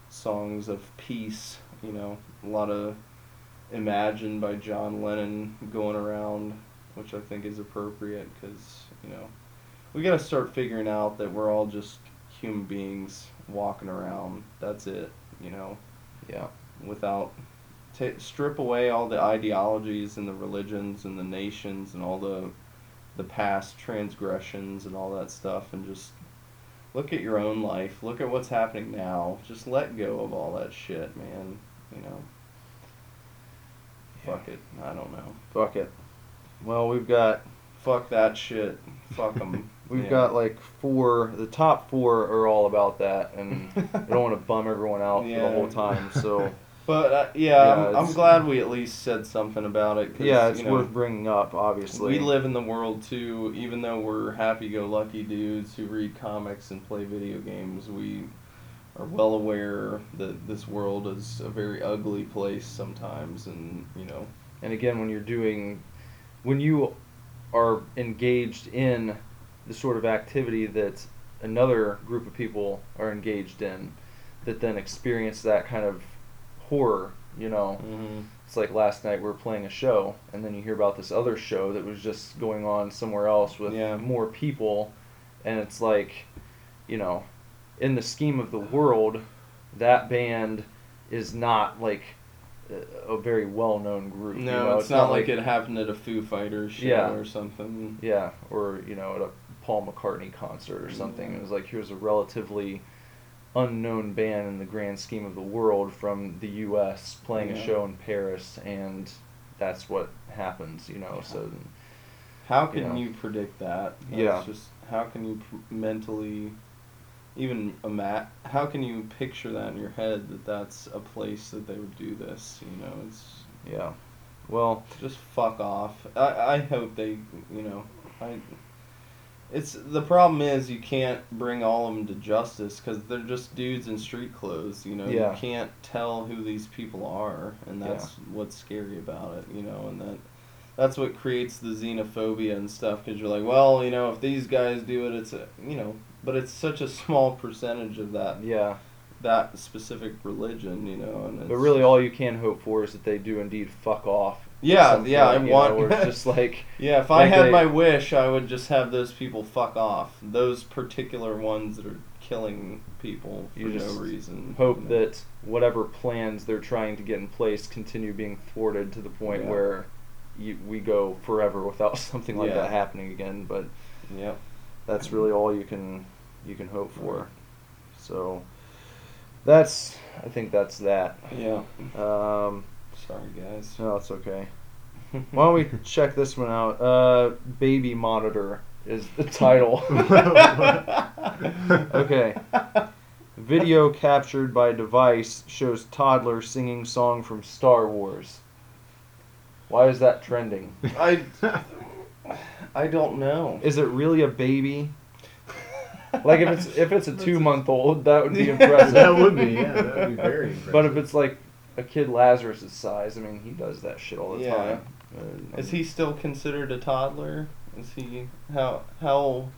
Speaker 4: songs of peace, you know, a lot of Imagine by John Lennon going around, which I think is appropriate because, you know, we got to start figuring out that we're all just human beings walking around. That's it, you know?
Speaker 3: Yeah.
Speaker 4: without ta strip away all the ideologies and the religions and the nations and all the the past transgressions and all that stuff and just look at your own life. Look at what's happening now. Just let go of all that shit man you know? Fuck it. I don't know.
Speaker 3: Fuck it. Well, we've got
Speaker 4: fuck that shit. Fuck them
Speaker 3: we've got like four. The top four are all about that, and I don't want to bum everyone out for the whole time. So
Speaker 4: but uh, yeah,
Speaker 3: Yeah,
Speaker 4: I'm, I'm glad we at least said something about it 'cause,
Speaker 3: yeah, it's
Speaker 4: you know,
Speaker 3: worth bringing up. Obviously,
Speaker 4: We live in the world too, even though we're happy-go-lucky dudes who read comics and play video games. We are well aware that this world is a very ugly place sometimes, and you know,
Speaker 3: And again, when you're doing, when you are engaged in the sort of activity that another group of people are engaged in that then experience that kind of horror, you know.
Speaker 4: hmm
Speaker 3: It's like last night we were playing a show, and then you hear about this other show that was just going on somewhere else with
Speaker 4: Yeah.
Speaker 3: more people, and it's like, you know, in the scheme of the world, that band is not like a, very well-known group.
Speaker 4: No,
Speaker 3: you know?
Speaker 4: it's, not, like, it happened at a Foo Fighters show
Speaker 3: Yeah.
Speaker 4: or something.
Speaker 3: Yeah, or you know, at a Paul McCartney concert or something. It was like here's a relatively unknown band in the grand scheme of the world from the U.S. playing a show in Paris, and that's what happens. You know, so
Speaker 4: How can
Speaker 3: Yeah.
Speaker 4: you predict that? That's
Speaker 3: Yeah.
Speaker 4: Just how can you pr- mentally, even ima- How can you picture that in your head that that's a place that they would do this? You know, it's
Speaker 3: yeah. Well,
Speaker 4: just fuck off. I I hope they. You know, I. It's the problem is you can't bring all of them to justice because they're just dudes in street clothes. You know,
Speaker 3: Yeah.
Speaker 4: you can't tell who these people are, and that's what's scary about it. You know, and that that's what creates the xenophobia and stuff because you're like, well, you know, if these guys do it, it's a, you know, but it's such a small percentage of that
Speaker 3: yeah.
Speaker 4: that specific religion, you know, and it's,
Speaker 3: But really, all you can hope for is that they do indeed fuck off.
Speaker 4: Yeah, yeah, I
Speaker 3: you
Speaker 4: want-
Speaker 3: Know, where it's just like
Speaker 4: Yeah, if I
Speaker 3: Like
Speaker 4: had
Speaker 3: they-
Speaker 4: my wish, I would just have those people fuck off. Those particular ones that are killing people for no reason.
Speaker 3: hope
Speaker 4: you know.
Speaker 3: that whatever plans they're trying to get in place continue being thwarted to the point
Speaker 4: Yeah.
Speaker 3: where you, we go forever without something like
Speaker 4: Yeah.
Speaker 3: that happening again. But
Speaker 4: yeah,
Speaker 3: that's really all you can you can hope for. So that's I think that's that.
Speaker 4: Yeah.
Speaker 3: Um,
Speaker 4: Sorry, guys.
Speaker 3: no, it's okay. Why don't we check this one out? Uh, Baby Monitor is the title. Okay. Video captured by device shows toddler singing song from Star Wars. Why is that trending?
Speaker 4: I I don't know.
Speaker 3: Is it really a baby? Like if it's if it's a two month old, that would be impressive.
Speaker 5: that would be, yeah, that would be very impressive.
Speaker 3: But if it's like a kid Lazarus's size, I mean, he does that shit all the
Speaker 4: Yeah.
Speaker 3: time. Uh,
Speaker 4: Is he still considered a toddler? Is he how how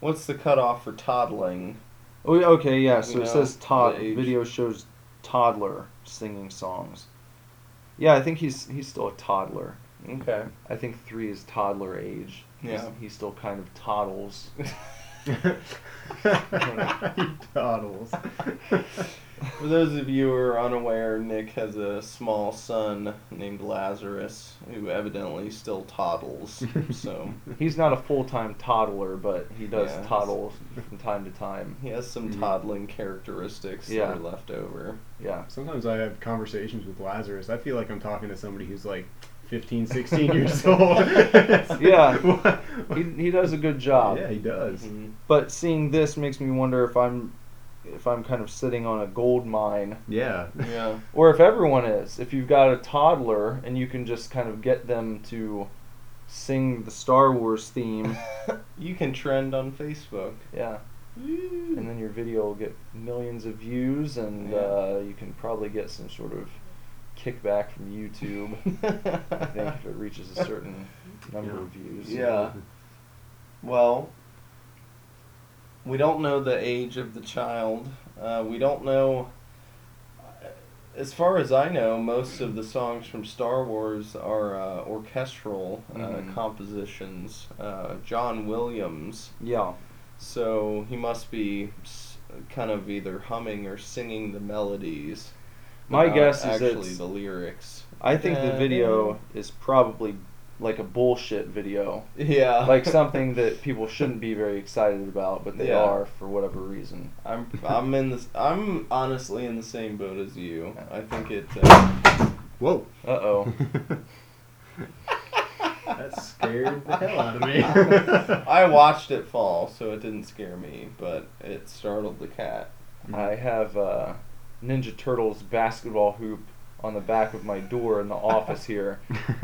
Speaker 4: what's the cutoff for toddling?
Speaker 3: Oh, okay, yeah. So
Speaker 4: You
Speaker 3: it
Speaker 4: know,
Speaker 3: says tod.
Speaker 4: the age.
Speaker 3: Video shows toddler singing songs. Yeah, I think he's he's still a toddler.
Speaker 4: Okay.
Speaker 3: I think three is toddler age. He's-
Speaker 4: Yeah.
Speaker 3: He still kind of toddles.
Speaker 5: he toddles.
Speaker 4: For those of you who are unaware, Nick has a small son named Lazarus who evidently still toddles. So
Speaker 3: He's not a full time toddler, but he does
Speaker 4: Yeah.
Speaker 3: toddle from time to time.
Speaker 4: he has some
Speaker 5: Mhm.
Speaker 4: toddling characteristics
Speaker 3: Yeah.
Speaker 4: that are left over.
Speaker 3: Yeah.
Speaker 5: Sometimes I have conversations with Lazarus. I feel like I'm talking to somebody who's like 15, 16 years old.
Speaker 3: Yeah. He, he does a good job.
Speaker 5: Yeah, he does.
Speaker 4: Mhm.
Speaker 3: But seeing this makes me wonder if I'm if I'm kind of sitting on a gold mine
Speaker 5: Yeah.
Speaker 4: Yeah.
Speaker 3: or if everyone is. If you've got a toddler and you can just kind of get them to sing the Star Wars theme,
Speaker 4: you can trend on Facebook.
Speaker 3: yeah. And then your video will get millions of views and
Speaker 4: Yeah.
Speaker 3: uh, you can probably get some sort of kickback from YouTube. I think if it reaches a certain number of views.
Speaker 4: Yeah. Well, we don't know the age of the child. Uh, we don't know. As far as I know, most of the songs from Star Wars are uh, orchestral uh,
Speaker 3: Mhm.
Speaker 4: compositions. Uh, John Williams.
Speaker 3: Yeah.
Speaker 4: So he must be s- kind of either humming or singing the melodies. But
Speaker 3: My guess is
Speaker 4: actually the lyrics.
Speaker 3: I think the
Speaker 4: Uh,
Speaker 3: video is probably like a bullshit video.
Speaker 4: Yeah.
Speaker 3: Like something that people shouldn't be very excited about, but they
Speaker 4: Yeah.
Speaker 3: are for whatever reason.
Speaker 4: I'm I'm in this. I'm honestly in the same boat as you. I think it. Uh,
Speaker 5: Whoa.
Speaker 3: Uh oh.
Speaker 5: that scared the hell out of me.
Speaker 4: I watched it fall, so it didn't scare me, but it startled the cat.
Speaker 3: I have uh, Ninja Turtles basketball hoop on the back of my door in the office here,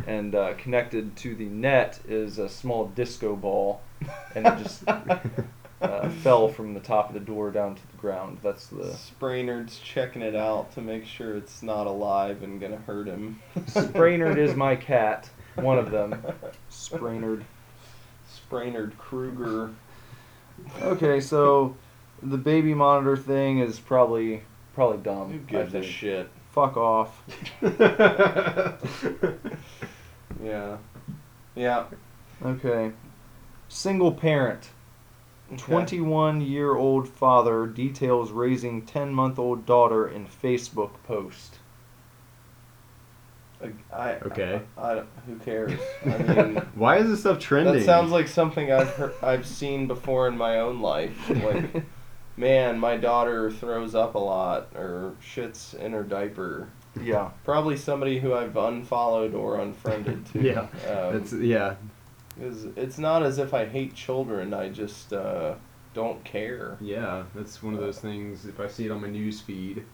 Speaker 3: and uh, connected to the net is a small disco ball, and it just uh, fell from the top of the door down to the ground. That's the
Speaker 4: Sprainerd's checking it out to make sure it's not alive and gonna hurt him.
Speaker 3: Sprainerd is my cat, one of them. Sprainerd.
Speaker 4: Sprainerd Kruger.
Speaker 3: Okay, so the baby monitor thing is probably probably dumb.
Speaker 4: Who
Speaker 3: I
Speaker 4: gives a
Speaker 3: think.
Speaker 4: shit?
Speaker 3: Fuck off.
Speaker 4: Yeah. Yeah.
Speaker 3: Okay. Single parent.
Speaker 4: Okay.
Speaker 3: 21 year old father details raising 10 month old daughter in Facebook post.
Speaker 4: I,
Speaker 5: Okay.
Speaker 4: I, I, who cares? I mean,
Speaker 5: Why is this stuff trending?
Speaker 4: that sounds like something I've heard, I've seen before in my own life. Like, man, my daughter throws up a lot or shits in her diaper.
Speaker 3: Yeah.
Speaker 4: Probably somebody who I've unfollowed or unfriended too.
Speaker 5: Yeah,
Speaker 4: Um,
Speaker 5: It's yeah,
Speaker 4: 'cause it's not as if I hate children. I just uh, don't care.
Speaker 5: yeah. That's one of those things. If I see it on my news feed,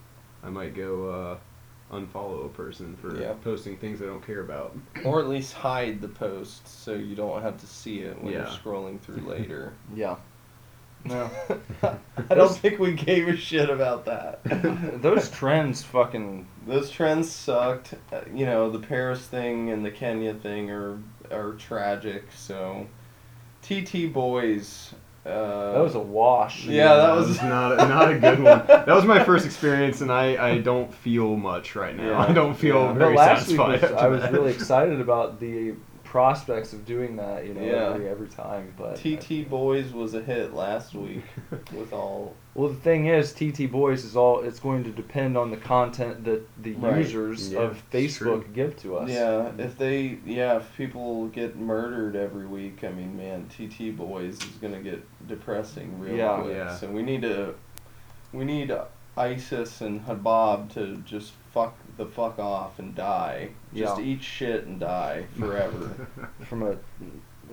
Speaker 5: I might go uh, unfollow a person for
Speaker 4: Yeah.
Speaker 5: posting things I don't care about.
Speaker 4: Or at least hide the post so you don't have to see it when you're scrolling through later.
Speaker 3: Yeah. No.
Speaker 4: I don't think we gave a shit about that.
Speaker 3: Those trends fucking.
Speaker 4: Those trends sucked. Uh, You know, the Paris thing and the Kenya thing are are tragic. So, TT boys. Uh,
Speaker 3: That was a wash.
Speaker 4: Yeah, that was-
Speaker 5: not a, not a good one. That was my first experience, and I, I don't feel much right now.
Speaker 4: Yeah.
Speaker 5: I don't feel
Speaker 4: Yeah.
Speaker 3: But
Speaker 5: very
Speaker 3: last week
Speaker 5: satisfied.
Speaker 3: was,
Speaker 5: after
Speaker 3: I was
Speaker 5: that.
Speaker 3: really excited about the prospects of doing that. You know,
Speaker 4: Yeah.
Speaker 3: every every time. But
Speaker 4: TT boys was a hit last week with all.
Speaker 3: Well, the thing is, TT Boys is all. It's going to depend on the content that the
Speaker 4: Right.
Speaker 3: users
Speaker 5: Yeah,
Speaker 3: of. Facebook give to us.
Speaker 4: Yeah, if they yeah, if people get murdered every week, I mean, man, TT boys is gonna get depressing real
Speaker 3: Yeah.
Speaker 4: quick.
Speaker 5: Yeah.
Speaker 4: So we need to, we need ISIS and Habab to just fuck the fuck off and die. Just
Speaker 3: Yeah.
Speaker 4: eat shit and die forever.
Speaker 3: From a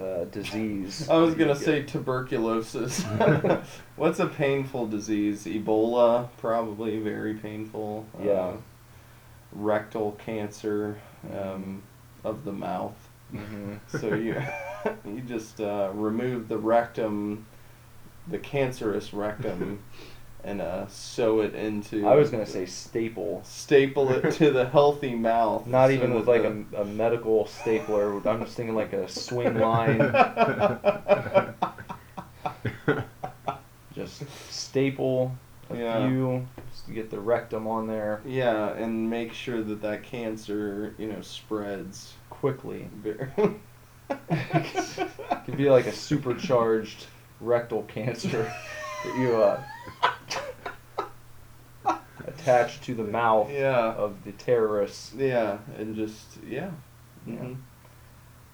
Speaker 3: uh, disease.
Speaker 4: I was gonna say tuberculosis. What's a painful disease? Ebola, probably very painful.
Speaker 3: Yeah.
Speaker 4: Uh, rectal cancer um, of the mouth.
Speaker 3: hmm
Speaker 4: So you you just uh, remove the rectum, the cancerous rectum, and uh, sew it into.
Speaker 3: I was gonna say staple.
Speaker 4: staple it to the healthy mouth.
Speaker 3: Not
Speaker 4: so
Speaker 3: even with like
Speaker 4: the-
Speaker 3: a, a medical stapler. I'm just thinking like a swing line. Just staple a
Speaker 4: Yeah.
Speaker 3: few just to get the rectum on there
Speaker 4: yeah, and make sure that that cancer, you know, spreads.
Speaker 3: quickly.
Speaker 4: Very-
Speaker 3: Could be like a supercharged rectal cancer that you uh, attach to the mouth
Speaker 4: yeah,
Speaker 3: of the terrorists.
Speaker 4: yeah, and just yeah.
Speaker 3: Yeah.
Speaker 4: Mhm.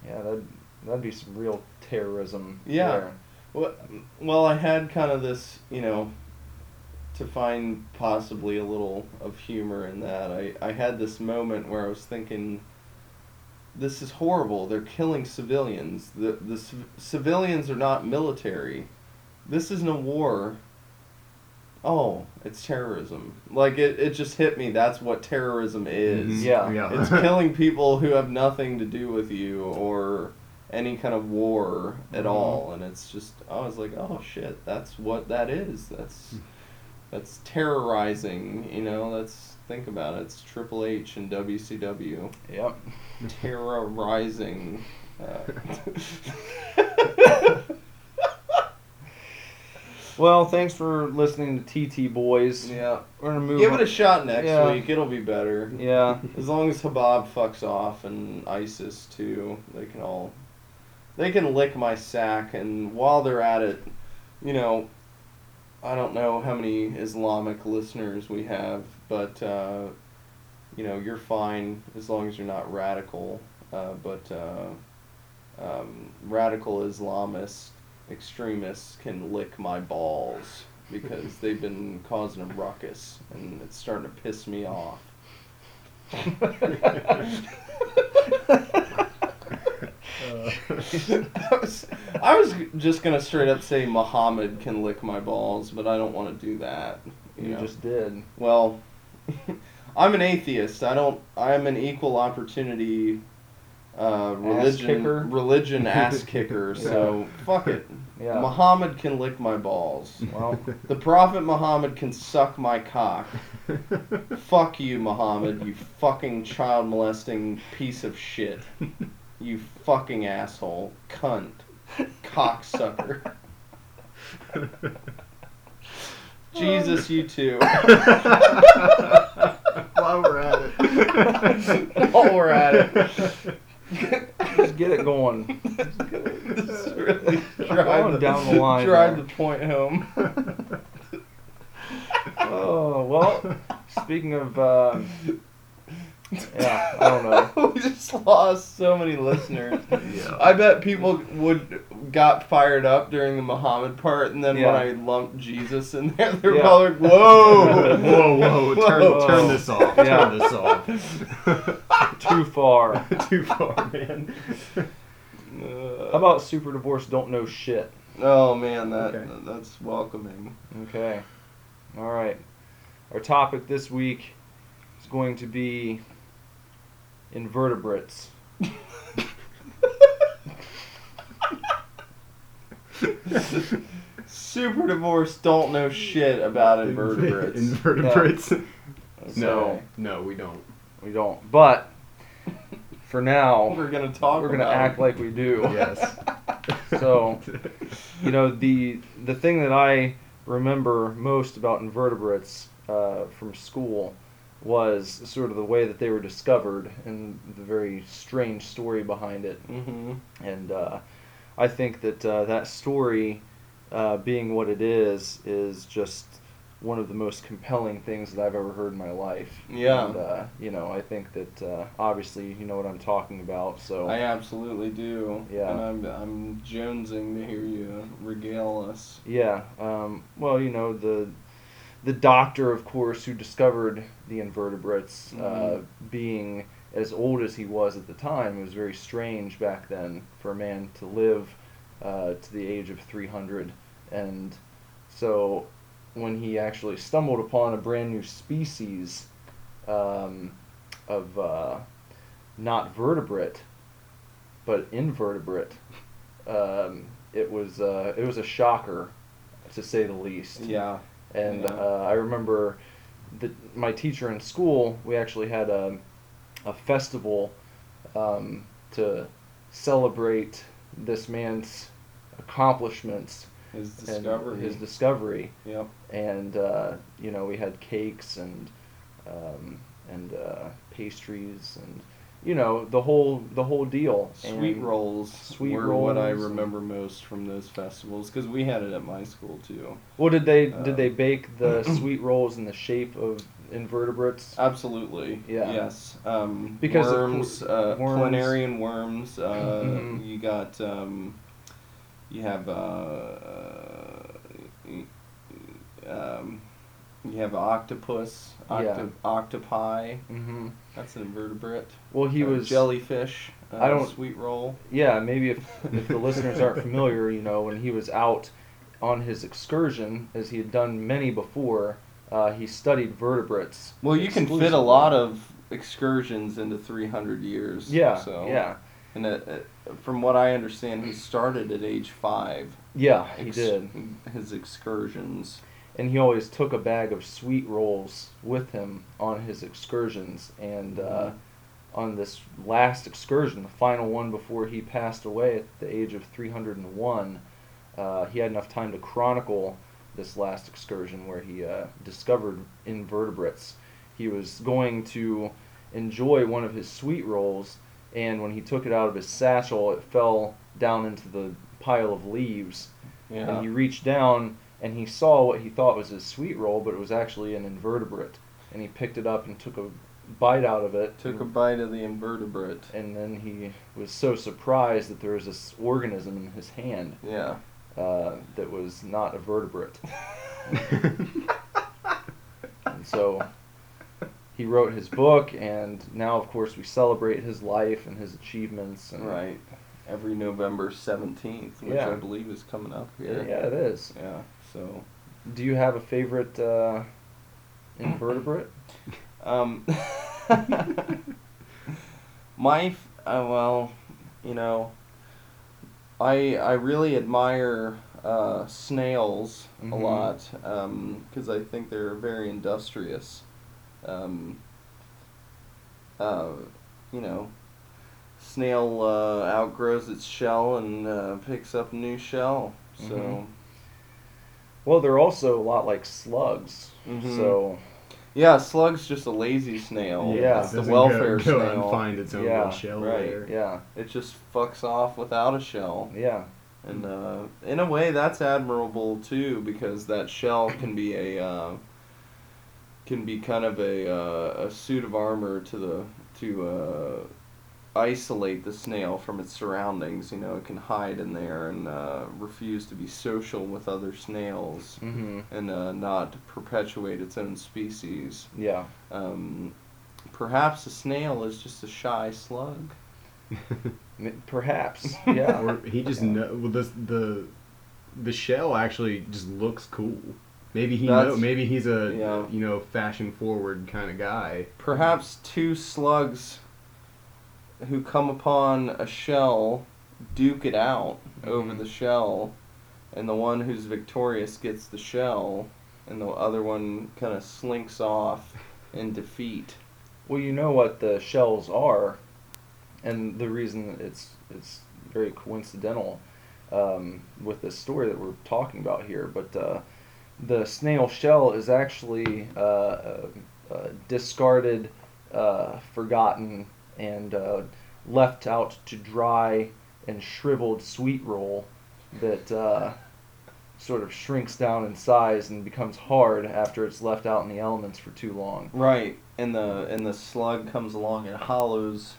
Speaker 3: Yeah, that'd, that'd be some real terrorism.
Speaker 4: Yeah.
Speaker 3: there.
Speaker 4: Well, well, I had kind of this, you know, to find possibly a little of humor in that. I, I had this moment where I was thinking, this is horrible. They're killing civilians. The the civ- civilians are not military. This isn't a war. Oh, it's terrorism. Like it, it just hit me. That's what terrorism is.
Speaker 5: Mhm.
Speaker 3: Yeah.
Speaker 5: yeah.
Speaker 4: It's killing people who have nothing to do with you or any kind of war at
Speaker 3: Mhm.
Speaker 4: all. And it's just, I was like, oh shit, that's what that is. That's that's terrorizing. You know, that's think about it. It's Triple H and WCW
Speaker 3: Yep.
Speaker 4: terrorizing. Uh,
Speaker 3: Well, thanks for listening to TT Boys.
Speaker 4: yeah,
Speaker 3: We're gonna move.
Speaker 4: give
Speaker 3: on.
Speaker 4: it a shot next
Speaker 3: Yeah.
Speaker 4: week. It'll be better.
Speaker 3: Yeah.
Speaker 4: As long as Habab fucks off and ISIS too, they can all they can lick my sack and while they're at it, you know, I don't know how many Islamic listeners we have, but uh, you know, you're fine as long as you're not radical. Uh, but uh, um, radical Islamists, extremists can lick my balls because they've been causing a ruckus and it's starting to piss me off. Uh. I was, I was just gonna straight up say Muhammad can lick my balls, but I don't want to do that. You,
Speaker 3: You
Speaker 4: know?
Speaker 3: just did.
Speaker 4: well, I'm an atheist. I don't. I'm an equal opportunity uh, religion
Speaker 3: kicker?
Speaker 4: religion ass kicker. So fuck it.
Speaker 3: Yeah.
Speaker 4: Muhammad can lick my balls.
Speaker 3: Well,
Speaker 4: The Prophet Muhammad can suck my cock. Fuck you, Muhammad, you fucking child molesting piece of shit. You fucking asshole. Cunt. Cocksucker. Jesus, you too.
Speaker 5: While we're at it.
Speaker 3: While we're at it. Just get it going.
Speaker 4: This really drive the,
Speaker 3: down the line
Speaker 4: Drive the point home.
Speaker 3: Oh well. Speaking of, uh, yeah, I don't know.
Speaker 4: we just lost so many listeners.
Speaker 5: Yeah.
Speaker 4: I bet people would got fired up during the Muhammad part, and then
Speaker 3: Yeah.
Speaker 4: when I lumped Jesus in there, they're
Speaker 3: Yeah.
Speaker 4: probably like, "Whoa,
Speaker 5: whoa, whoa, turn,
Speaker 4: Whoa.
Speaker 5: turn this off.
Speaker 3: Yeah.
Speaker 5: Turn this off.
Speaker 3: Too far.
Speaker 5: Too far, man.
Speaker 4: Uh,
Speaker 3: How about super divorce don't know shit?
Speaker 4: Oh man, that
Speaker 5: Okay.
Speaker 4: that's welcoming.
Speaker 3: Okay. All right. Our topic this week is going to be invertebrates.
Speaker 4: Super divorce don't know shit about invertebrates.
Speaker 5: Invertebrates.
Speaker 3: Okay.
Speaker 5: No, no, we don't.
Speaker 3: We don't. But for now,
Speaker 4: We're gonna talk.
Speaker 3: we're gonna act like we do.
Speaker 5: Yes.
Speaker 3: So, you know, the the thing that I remember most about invertebrates uh, from school was sort of the way that they were discovered and the very strange story behind it.
Speaker 4: Mhm.
Speaker 3: And uh, I think that uh, that story, uh, being what it is, is just one of the most compelling things that I've ever heard in my life.
Speaker 4: Yeah.
Speaker 3: And, uh, you know, I think that uh, obviously you know what I'm talking about. So
Speaker 4: I absolutely do.
Speaker 3: Yeah.
Speaker 4: And I'm I'm jonesing to hear you regale us.
Speaker 3: Yeah. Um, well, you know the the doctor, of course, who discovered the invertebrates, uh,
Speaker 4: Mhm.
Speaker 3: being as old as he was at the time, it was very strange back then for a man to live uh, to the age of 300. And so when he actually stumbled upon a brand new species um, of uh, not vertebrate, but invertebrate, um, it was uh, it was a shocker, to say the least.
Speaker 4: Yeah.
Speaker 3: And
Speaker 4: Yeah.
Speaker 3: uh, I remember that my teacher in school, we actually had a, a festival um, to celebrate this man's accomplishments
Speaker 4: His discovery.
Speaker 3: his discovery.
Speaker 4: Yep.
Speaker 3: And uh, you know, we had cakes and um, and uh, pastries and you know the whole the whole deal.
Speaker 4: Sweet
Speaker 3: And-
Speaker 4: rolls
Speaker 3: Sweet
Speaker 4: were what I remember most from those festivals because we had it at my school too.
Speaker 3: Well, did they
Speaker 4: Uh,
Speaker 3: did they bake the sweet rolls in the shape of invertebrates?
Speaker 4: Absolutely.
Speaker 3: Yeah.
Speaker 4: Yes. Um,
Speaker 3: Because
Speaker 4: worms, uh,
Speaker 3: worms.
Speaker 4: planarian worms. Uh,
Speaker 3: Mhm.
Speaker 4: You got. Um, you have. Uh, um, you have octopus, octo-
Speaker 3: Yeah.
Speaker 4: octopi.
Speaker 3: Mm-hmm.
Speaker 4: That's an invertebrate.
Speaker 3: Well, he
Speaker 4: Uh,
Speaker 3: was
Speaker 4: jellyfish. Uh,
Speaker 3: I don't-
Speaker 4: sweet roll.
Speaker 3: Yeah, maybe if if the listeners aren't familiar, you know, when he was out on his excursion, as he had done many before, uh, he studied vertebrates.
Speaker 4: Well, you can fit a lot of excursions into 300 years.
Speaker 3: Yeah,
Speaker 4: So.
Speaker 3: yeah,
Speaker 4: And uh, uh, from what I understand, he started at age five.
Speaker 3: yeah. He
Speaker 4: ex-
Speaker 3: did,
Speaker 4: his excursions.
Speaker 3: And he always took a bag of sweet rolls with him on his excursions. And uh, on this last excursion, the final one before he passed away at the age of 301, uh, he had enough time to chronicle this last excursion where he uh, discovered invertebrates. He was going to enjoy one of his sweet rolls, and when he took it out of his satchel, it fell down into the pile of leaves.
Speaker 4: Yeah.
Speaker 3: And he reached down and he saw what he thought was his sweet roll, but it was actually an invertebrate. And he picked it up and took a bite out of it.
Speaker 4: Took a bite of the invertebrate.
Speaker 3: and then he was so surprised that there was this organism in his hand
Speaker 4: Yeah.
Speaker 3: uh, that was not a vertebrate. And so he wrote his book, and now, of course, we celebrate his life and his achievements. And
Speaker 4: Right. Every November 17th, which
Speaker 3: Yeah.
Speaker 4: I believe is coming up
Speaker 3: Yeah,
Speaker 4: here.
Speaker 3: it is.
Speaker 4: Yeah. So.
Speaker 3: Do you have a favorite uh, invertebrate?
Speaker 4: Um, my, f- uh, well, you know, I I really admire uh, snails a
Speaker 3: Mhm.
Speaker 4: lot because I think they're very industrious. Um, uh, you know, snail uh, outgrows its shell and uh, picks up a new shell. So,
Speaker 3: Mhm. Well, they're also a lot like slugs.
Speaker 4: Mhm.
Speaker 3: So
Speaker 4: Yeah, slug's just a lazy snail.
Speaker 3: Yeah.
Speaker 4: it's the welfare
Speaker 5: go, go
Speaker 4: snail.
Speaker 5: and find its own
Speaker 3: Yeah,
Speaker 5: shell
Speaker 4: right,
Speaker 5: there.
Speaker 3: yeah,
Speaker 4: It just fucks off without a shell.
Speaker 3: yeah,
Speaker 4: And uh, in a way, that's admirable too, because that shell can be a uh, can be kind of a uh, a suit of armor to the to uh, isolate the snail from its surroundings. You know, it can hide in there and uh, refuse to be social with other snails
Speaker 3: hmm
Speaker 4: and uh, not perpetuate its own species.
Speaker 3: yeah.
Speaker 4: Um, perhaps a snail is just a shy slug.
Speaker 3: Perhaps, yeah.
Speaker 5: or he just
Speaker 3: Yeah.
Speaker 5: know well, the the the shell actually just looks cool. Maybe he
Speaker 4: That's-
Speaker 5: know, maybe he's a
Speaker 4: yeah.
Speaker 5: you know fashion forward kind of guy.
Speaker 4: Perhaps two slugs who come upon a shell duke it out over
Speaker 3: Mhm.
Speaker 4: the shell, and the one who's victorious gets the shell, and the other one kind of slinks off in defeat.
Speaker 3: Well, you know what the shells are, and the reason it's it's very coincidental um, with this story that we're talking about here. But uh, the snail shell is actually uh, a, a discarded, uh, forgotten, and uh, left out to dry and shriveled sweet roll that uh, sort of shrinks down in size and becomes hard after it's left out in the elements for too long.
Speaker 4: Right, and the and the slug comes along and hollows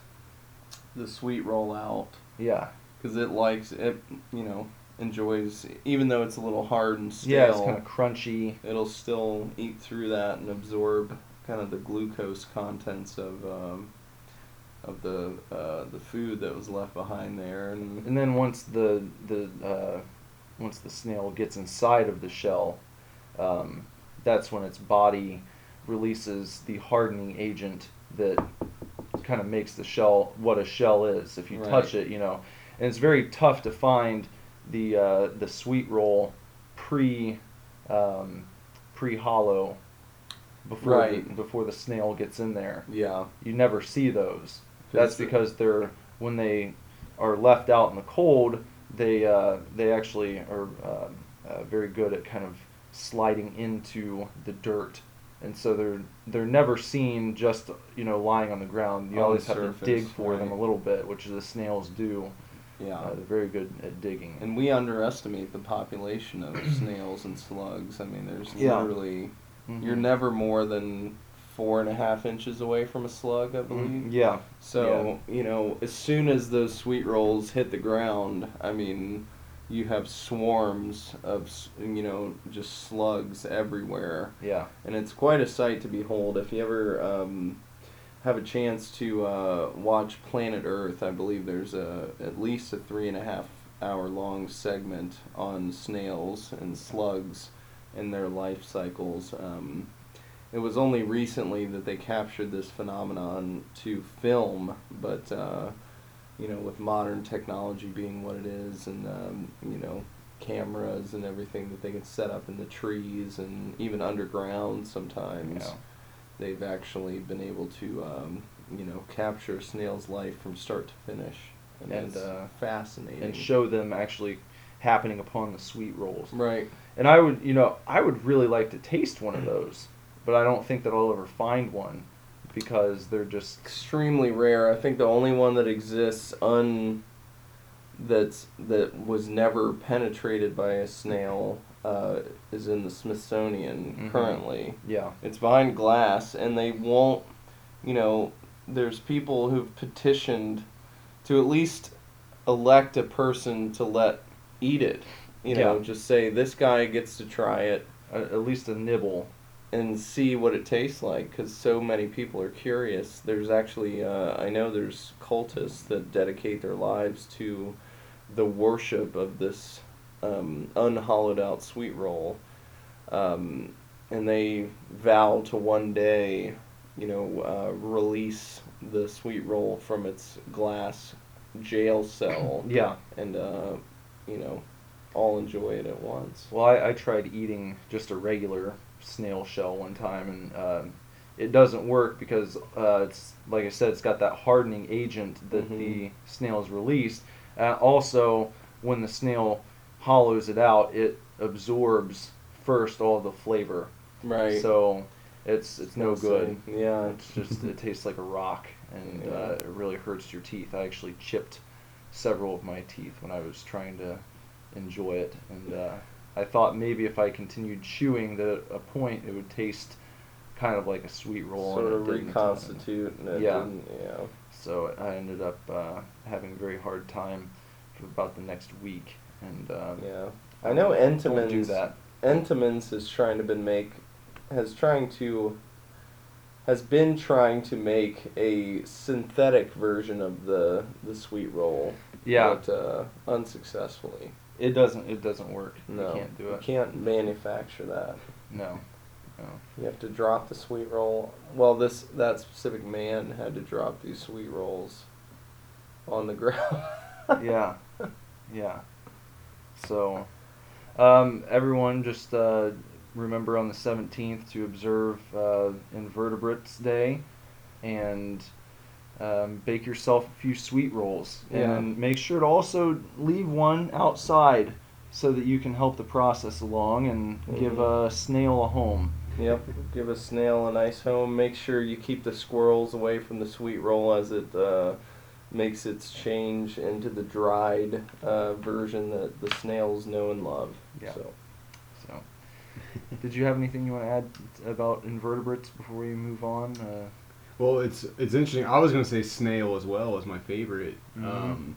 Speaker 4: the sweet roll out
Speaker 3: Yeah.
Speaker 4: because it likes it. You know, enjoys even though it's a little hard and stale.
Speaker 3: Yeah, it's kind of crunchy.
Speaker 4: it'll still eat through that and absorb kind of the glucose contents of um, of the uh, the food that was left behind there and
Speaker 3: And then once the the uh, once the snail gets inside of the shell, um, that's when its body releases the hardening agent that kind of makes the shell what a shell is. If you touch it, you know, and it's very tough to find the uh, the sweet roll pre um, pre hollow before
Speaker 4: Right.
Speaker 3: the, before the snail gets in there.
Speaker 4: yeah
Speaker 3: You never see those. That's because they're when they are left out in the cold, they uh, they actually are um uh, very good at kind of sliding into the dirt, and so they're they're never seen just you know lying on the ground. You
Speaker 4: On the
Speaker 3: always have
Speaker 4: surface,
Speaker 3: to dig for them a little bit, which the snails do.
Speaker 4: yeah
Speaker 3: Uh, they're very good at digging.
Speaker 4: and we underestimate the population of snails and slugs I mean there's
Speaker 3: Yeah.
Speaker 4: literally
Speaker 3: Mhm.
Speaker 4: you're never more than four and a half inches away from a slug I
Speaker 3: Mhm.
Speaker 4: believe
Speaker 3: Yeah.
Speaker 4: So, you know, as soon as those sweet rolls hit the ground, I mean, you have swarms of, you know, just slugs everywhere.
Speaker 3: Yeah.
Speaker 4: And it's quite a sight to behold. If you ever um, have a chance to uh, watch Planet Earth, I believe there's a, at least a three and a half hour long segment on snails and slugs and their life cycles. Um, it was only recently that they captured this phenomenon to film, but uh, you know, with modern technology being what it is, and um, you know, cameras and everything that they can set up in the trees and even underground sometimes,
Speaker 3: Yeah.
Speaker 4: they've actually been able to um, you know capture a snail's life from start to finish, and,
Speaker 3: And,
Speaker 4: it's
Speaker 3: uh,
Speaker 4: fascinating.
Speaker 3: And show them actually happening upon the sweet rolls.
Speaker 4: right.
Speaker 3: And I would, you know, I would really like to taste one of those, but I don't think that I'll ever find one because they're just
Speaker 4: extremely rare. I think the only one that exists un that's that was never penetrated by a snail uh, is in the Smithsonian
Speaker 3: Mhm.
Speaker 4: currently.
Speaker 3: yeah,
Speaker 4: It's behind glass, and they won't. You know, there's people who've petitioned to at least elect a person to let eat it. You know,
Speaker 3: Yeah.
Speaker 4: just say this guy gets to try it
Speaker 3: at least a nibble.
Speaker 4: And see what it tastes like because so many people are curious. There's actually, uh, I know there's cultists that dedicate their lives to the worship of this um, unhollowed out sweet roll. Um, and they vow to one day, you know, uh, release the sweet roll from its glass jail cell
Speaker 3: Yeah.
Speaker 4: and, uh, you know, all enjoy it at once.
Speaker 3: Well, I, I tried eating just a regular snail shell one time, and um, it doesn't work because uh, it's like I said, it's got that hardening agent that
Speaker 4: Mhm.
Speaker 3: the snails released. Uh, also, when the snail hollows it out, it absorbs first all the flavor.
Speaker 4: Right.
Speaker 3: So it's it's no good.
Speaker 4: see. Yeah.
Speaker 3: It's just it tastes like a rock, and
Speaker 4: Yeah.
Speaker 3: uh, it really hurts your teeth. I actually chipped several of my teeth when I was trying to enjoy it, and uh, I thought maybe if I continued chewing, that at a point it would taste kind of like a sweet roll.
Speaker 4: Sort
Speaker 3: and
Speaker 4: of
Speaker 3: it
Speaker 4: reconstitute. And
Speaker 3: Yeah.
Speaker 4: yeah.
Speaker 3: So I ended up uh, having a very hard time for about the next week, and um,
Speaker 4: Yeah. I know
Speaker 3: don't do that.
Speaker 4: Entenmann's is trying to been make, has trying to, has been trying to make a synthetic version of the the sweet roll.
Speaker 3: Yeah,
Speaker 4: But uh, unsuccessfully.
Speaker 3: It doesn't it doesn't work.
Speaker 4: No.
Speaker 3: You can't do it.
Speaker 4: You can't manufacture that.
Speaker 3: No, no.
Speaker 4: You have to drop the sweet roll. Well, this that specific man had to drop these sweet rolls on the ground.
Speaker 3: yeah, yeah. So, um, everyone just uh, remember on the 17th to observe uh, Invertebrates Day and um, bake yourself a few sweet rolls.
Speaker 4: Yeah.
Speaker 3: And make sure to also leave one outside so that you can help the process along and give
Speaker 4: Mhm.
Speaker 3: a snail a home.
Speaker 4: Yep. Give a snail a nice home. Make sure you keep the squirrels away from the sweet roll as it uh, makes its change into the dried uh, version that the snails know and love.
Speaker 3: Yeah.
Speaker 4: So.
Speaker 3: So, did you have anything you want to add about invertebrates before we move on? Uh,
Speaker 5: Well, it's it's interesting. I was gonna say snail as well as my favorite.
Speaker 3: Mhm.
Speaker 5: Um,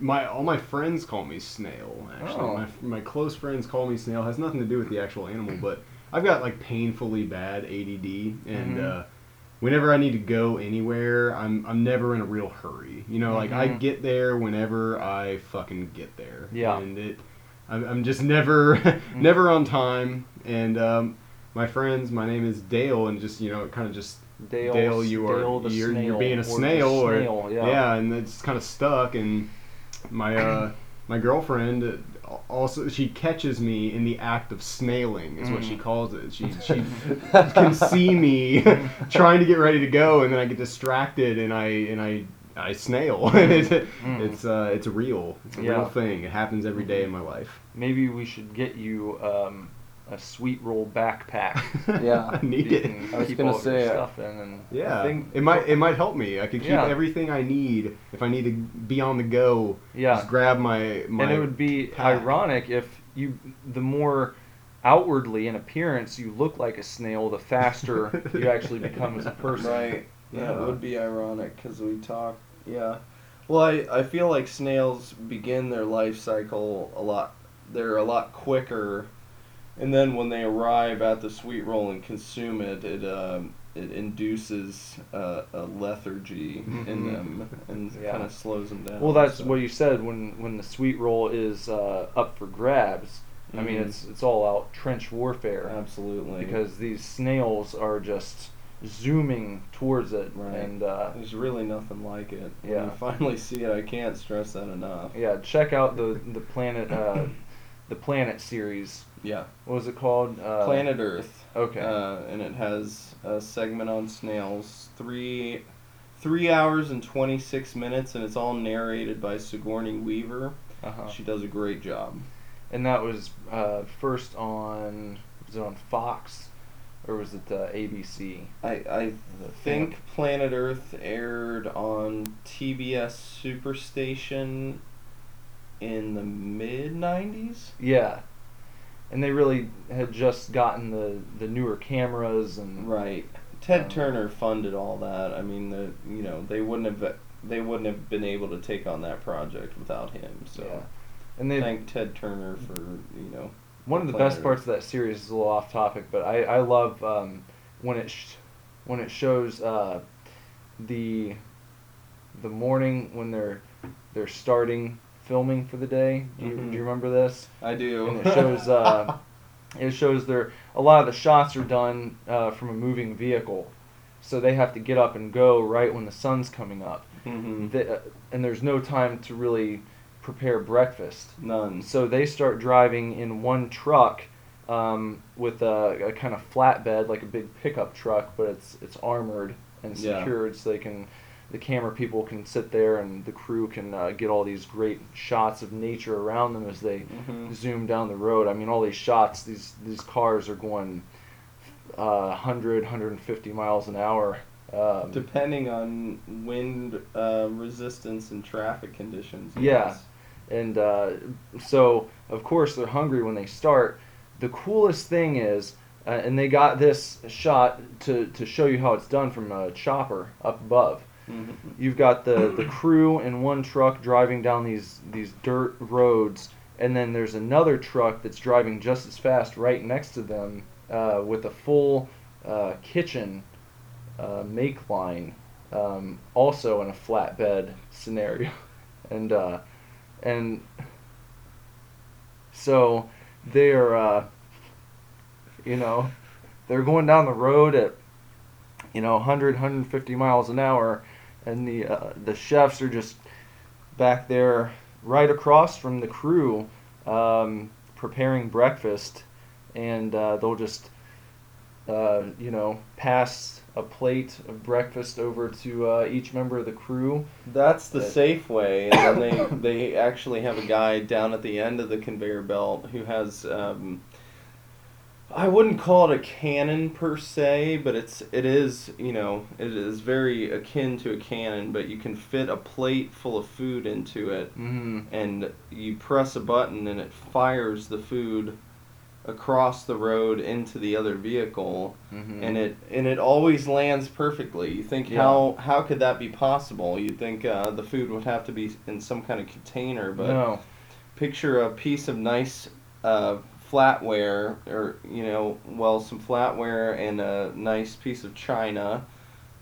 Speaker 5: my all my friends call me snail. Actually,
Speaker 3: Oh.
Speaker 5: my my close friends call me snail. Has nothing to do with the actual animal, but I've got like painfully bad ADD, and
Speaker 3: Mhm.
Speaker 5: uh, whenever I need to go anywhere, I'm I'm never in a real hurry. You know, like I
Speaker 3: Mhm.
Speaker 5: get there whenever I fucking get there.
Speaker 3: Yeah.
Speaker 5: and it. I'm, I'm just never never on time, and um, my friends, my name is Dale, and just you know, kind of just
Speaker 3: Dale,
Speaker 5: Dale, you are
Speaker 3: Dale
Speaker 5: you're,
Speaker 3: snail,
Speaker 5: you're being a snail, or
Speaker 3: snail, yeah.
Speaker 5: and it's kind of stuck. And my uh, my girlfriend also she catches me in the act of snailing, is what she
Speaker 3: Mm.
Speaker 5: calls it. She she can see me trying to get ready to go, and then I get distracted, and I and I. I snail. it's
Speaker 3: Mm.
Speaker 5: it's uh, it's real. It's a
Speaker 3: Yeah.
Speaker 5: real thing. It happens every day in my life.
Speaker 3: Maybe we should get you um, a sweet roll backpack.
Speaker 4: Yeah.
Speaker 5: I need it.
Speaker 3: can
Speaker 4: I was gonna
Speaker 3: all of your
Speaker 4: say, uh,
Speaker 3: stuff in and
Speaker 5: Yeah,
Speaker 4: I think-
Speaker 5: it might it might help me. I could keep
Speaker 3: Yeah.
Speaker 5: everything I need if I need to be on the go.
Speaker 3: yeah.
Speaker 5: Just grab my my.
Speaker 3: and it would be
Speaker 5: pack.
Speaker 3: ironic if you the more outwardly in appearance you look like a snail, the faster you actually become as a person.
Speaker 4: Right. Yeah,
Speaker 5: Yeah.
Speaker 4: it would be ironic because we talk. Yeah. Well, I, I feel like snails begin their life cycle a lot. They're a lot quicker, and then when they arrive at the sweet roll and consume it, it um, it induces uh, a lethargy in
Speaker 3: Mhm.
Speaker 4: them and
Speaker 3: Yeah.
Speaker 4: kind of slows them down.
Speaker 3: Well, that's
Speaker 4: so-
Speaker 3: what you said when when the sweet roll is uh, up for grabs. I mean,
Speaker 4: Mhm.
Speaker 3: it's it's all out trench warfare.
Speaker 4: Absolutely.
Speaker 3: because these snails are just zooming towards it
Speaker 4: Right.
Speaker 3: and uh,
Speaker 4: there's really nothing like it. When
Speaker 3: Yeah.
Speaker 4: you finally see it, I can't stress that enough.
Speaker 3: yeah check out the the planet uh, the planet series
Speaker 4: Yeah.
Speaker 3: what was it called uh,
Speaker 4: Planet Earth.
Speaker 3: okay
Speaker 4: Uh, and it has a segment on snails, three, three hours and twenty six minutes, and it's all narrated by Sigourney Weaver.
Speaker 3: uh-huh.
Speaker 4: She does a great job.
Speaker 3: and that was uh, first on was it on Fox or was it uh, ABC
Speaker 4: I I
Speaker 3: The
Speaker 4: think Planet Earth aired on TBS Superstation in the mid nineties.
Speaker 3: yeah and they really had just gotten the the newer cameras and
Speaker 4: Right. Ted
Speaker 3: Um,
Speaker 4: Turner funded all that. I mean, the you know they wouldn't have they wouldn't have been able to take on that project without him. So.
Speaker 3: yeah. and they
Speaker 4: thank Ted Turner for you know.
Speaker 3: One of the best parts of that series is a little off topic, but I, I love um, when it sh- when it shows uh, the the morning when they're they're starting filming for the day. Do you,
Speaker 4: Mhm.
Speaker 3: do you remember this?
Speaker 4: I do.
Speaker 3: And it shows uh, it shows their a lot of the shots are done uh, from a moving vehicle, so they have to get up and go right when the sun's coming up.
Speaker 4: hmm
Speaker 3: They, uh, and there's no time to really prepare breakfast.
Speaker 4: None.
Speaker 3: So they start driving in one truck um, with a, a kind of flatbed, like a big pickup truck, but it's it's armored and
Speaker 4: Yeah.
Speaker 3: secured, so they can the camera people can sit there and the crew can uh, get all these great shots of nature around them as they
Speaker 4: Mhm.
Speaker 3: zoom down the road. I mean, all these shots, these these cars are going uh, 100, 150 miles an hour. Um,
Speaker 4: Depending on wind uh, resistance and traffic conditions.
Speaker 3: Yeah.
Speaker 4: yes.
Speaker 3: and uh, so of course they're hungry when they start. The coolest thing is, uh, and they got this shot to, to show you how it's done from a chopper up above.
Speaker 4: Mhm.
Speaker 3: You've got the, the crew in one truck driving down these these dirt roads, and then there's another truck that's driving just as fast right next to them uh, with a full uh, kitchen uh, make line, um, also in a flatbed scenario, and uh, and so they're uh, you know they're going down the road at you know 100 150 miles an hour and the uh, the chefs are just back there right across from the crew um, preparing breakfast and uh, they'll just uh, you know pass a plate of breakfast over to uh, each member of the crew
Speaker 4: That's the
Speaker 3: Uh,
Speaker 4: safe way, and then they they actually have a guy down at the end of the conveyor belt who has. Um, I wouldn't call it a cannon per se, but it's it is you know it is very akin to a cannon, but you can fit a plate full of food into it,
Speaker 3: mm-hmm.
Speaker 4: and you press a button and it fires the food across the road into the other vehicle
Speaker 3: Mm-hmm.
Speaker 4: and it and it always lands perfectly. You think
Speaker 3: Yeah.
Speaker 4: how how could that be possible? You'd think uh, the food would have to be in some kind of container, but
Speaker 3: no
Speaker 4: picture a piece of nice uh, flatware, or you know, well, some flatware and a nice piece of china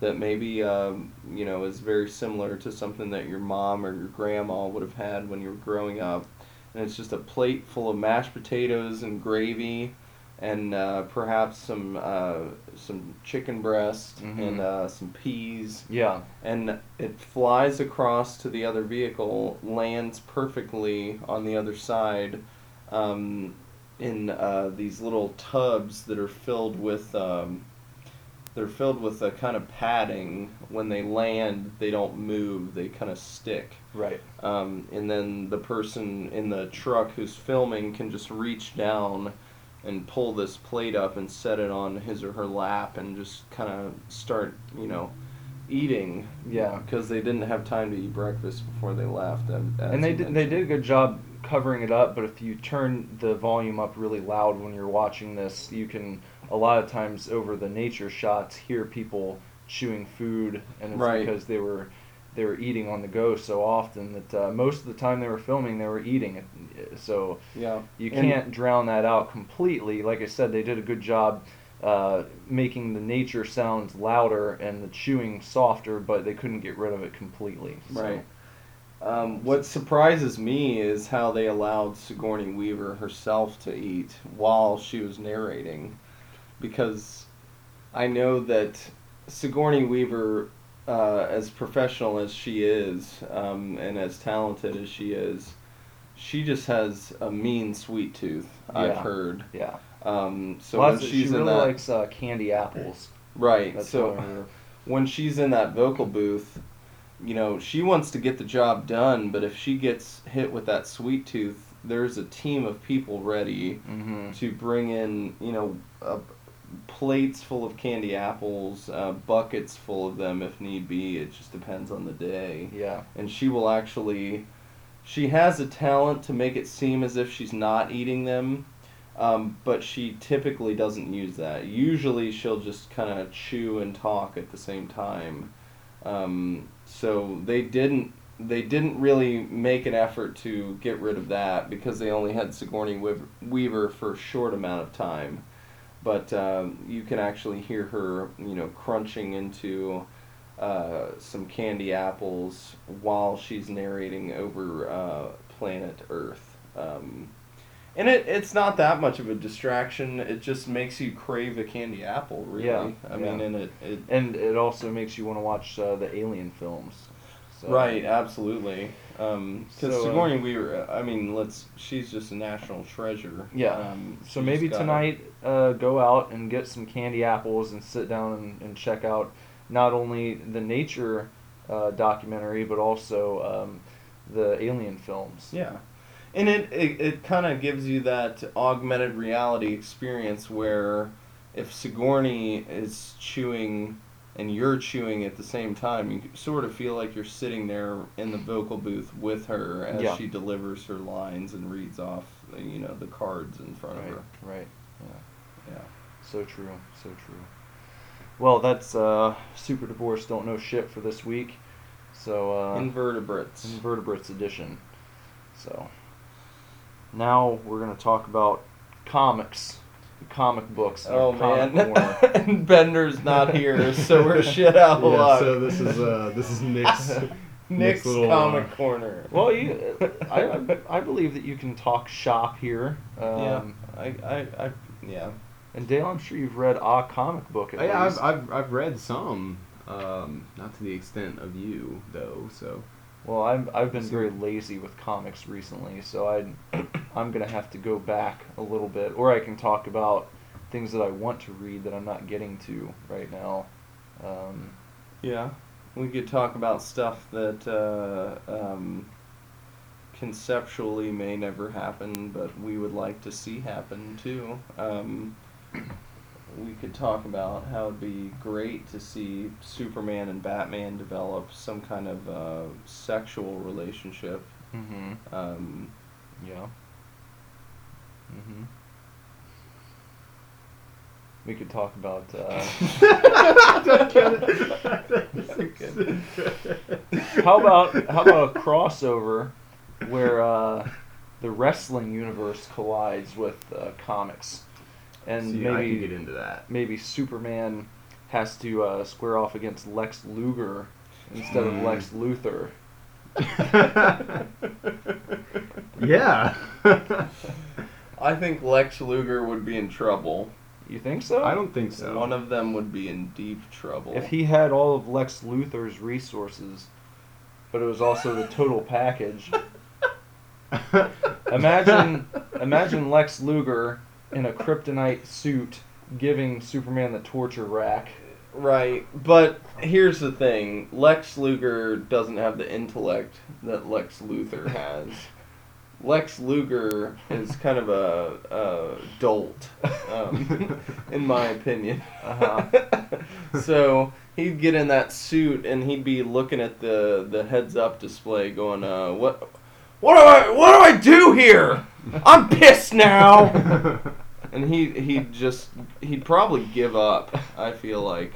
Speaker 4: that maybe um, you know is very similar to something that your mom or your grandma would have had when you were growing up, and it's just a plate full of mashed potatoes and gravy. And uh, perhaps some uh, some chicken breast
Speaker 3: Mhm.
Speaker 4: and uh, some peas,
Speaker 3: yeah
Speaker 4: and it flies across to the other vehicle, lands perfectly on the other side, um, in uh, these little tubs that are filled with. Um, they're filled with a kind of padding. When they land, they don't move; they kind of stick.
Speaker 3: right
Speaker 4: Um, and then the person in the truck who's filming can just reach down and pull this plate up and set it on his or her lap and just kind of start, you know, eating.
Speaker 3: Yeah.
Speaker 4: Because they didn't have time to eat breakfast before they left. And,
Speaker 3: and they did, they did a good job covering it up but if you turn the volume up really loud when you're watching this you can a lot of times over the nature shots hear people chewing food and it's
Speaker 4: Right.
Speaker 3: because they were they were eating on the go so often that uh, most of the time they were filming they were eating so
Speaker 4: Yeah.
Speaker 3: you can't drown that out completely. Like I said, they did a good job uh, making the nature sounds louder and the chewing softer, but they couldn't get rid of it completely. So,
Speaker 4: Right. Um, what surprises me is how they allowed Sigourney Weaver herself to eat while she was narrating, because I know that Sigourney Weaver, uh, as professional as she is, um, and as talented as she is, she just has a mean sweet tooth. I've
Speaker 3: Yeah.
Speaker 4: heard.
Speaker 3: Yeah.
Speaker 4: Um, so
Speaker 3: Well,
Speaker 4: when
Speaker 3: that's-
Speaker 4: she's
Speaker 3: she
Speaker 4: in
Speaker 3: really
Speaker 4: that,
Speaker 3: likes uh, candy apples.
Speaker 4: right?
Speaker 3: That's
Speaker 4: so
Speaker 3: one of her-
Speaker 4: when she's in that vocal booth, you know, she wants to get the job done, but if she gets hit with that sweet tooth, there's a team of people ready
Speaker 3: Mhm.
Speaker 4: to bring in, you know, uh, plates full of candy apples, uh, buckets full of them if need be. It just depends on the day.
Speaker 3: Yeah.
Speaker 4: And she will actually, she has a talent to make it seem as if she's not eating them. Um, but she typically doesn't use that. Usually, she'll just kind of chew and talk at the same time. Um, so they didn't they didn't really make an effort to get rid of that because they only had Sigourney Weaver, for a short amount of time. But um, you can actually hear her, you know, crunching into uh, some candy apples while she's narrating over uh, planet Earth. Um, and it, it's not that much of a distraction. It just makes you crave a candy apple, really.
Speaker 3: Yeah,
Speaker 4: I mean, and it, it
Speaker 3: And it also makes you want to watch uh, the Alien films. So,
Speaker 4: Right, absolutely. Because
Speaker 3: So, uh,
Speaker 4: Sigourney Weaver, I mean, let's. She's just a national treasure.
Speaker 3: Yeah.
Speaker 4: Um,
Speaker 3: So maybe tonight, uh, go out and get some candy apples and sit down and, and check out not only the nature uh, documentary, but also um, the Alien films.
Speaker 4: Yeah. And it, it, it kind of gives you that augmented reality experience where if Sigourney is chewing and you're chewing at the same time, you sort of feel like you're sitting there in the vocal booth with her as
Speaker 3: Yeah.
Speaker 4: she delivers her lines and reads off, you know, the cards in front
Speaker 3: Right.
Speaker 4: of her.
Speaker 3: Right. Yeah.
Speaker 4: Yeah.
Speaker 3: So true. So true. Well, that's uh, Super Divorce Don't Know Shit for this week. So uh,
Speaker 4: Invertebrates.
Speaker 3: Invertebrates edition. So now we're gonna talk about comics, comic books.
Speaker 4: Oh
Speaker 3: comic
Speaker 4: man, and Bender's not here, so we're shit out of
Speaker 5: Yeah,
Speaker 4: luck.
Speaker 5: so this is uh this is Nick's
Speaker 4: Nick's
Speaker 5: Nick's little,
Speaker 4: comic
Speaker 5: uh,
Speaker 4: corner.
Speaker 3: well, you, I, I, I believe that you can talk shop here. Um,
Speaker 4: yeah, I, I, I, yeah.
Speaker 3: And Dale, I'm sure you've read a comic book at
Speaker 5: Oh, yeah,
Speaker 3: least.
Speaker 5: I've, I've I've read some, um, not to the extent of you though. So
Speaker 3: Well, I'm, I've been very lazy with comics recently, so I, I'm gonna have to go back a little bit, or I can talk about things that I want to read that I'm not getting to right now. Um,
Speaker 4: Yeah, we could talk about stuff that uh, um, conceptually may never happen, but we would like to see happen too. Um, we could talk about how it'd be great to see Superman and Batman develop some kind of uh, sexual relationship.
Speaker 3: hmm
Speaker 4: Um,
Speaker 3: Yeah. hmm We could talk about. Uh, how about how about a crossover where uh, the wrestling universe collides with uh, comics, and
Speaker 5: See, I can get
Speaker 3: maybe
Speaker 5: into that.
Speaker 3: maybe Superman has to uh, square off against Lex Luger instead of
Speaker 5: Mm.
Speaker 3: Lex Luthor.
Speaker 5: yeah.
Speaker 4: I think Lex Luger would be in trouble.
Speaker 3: You think so?
Speaker 5: I don't think so.
Speaker 4: One of them would be in deep trouble.
Speaker 3: If he had all of Lex Luthor's resources, but it was also the total package. Imagine, imagine Lex Luger in a kryptonite suit giving Superman the torture rack.
Speaker 4: Right, but here's the thing: Lex Luger doesn't have the intellect that Lex Luthor has. Lex Luger is kind of a, a dolt, um, in my opinion.
Speaker 3: Uh-huh.
Speaker 4: so he'd get in that suit and he'd be looking at the, the heads up display, going, uh, "What, what do I, what do I do here? I'm pissed now." and he he'd just he'd probably give up. I feel like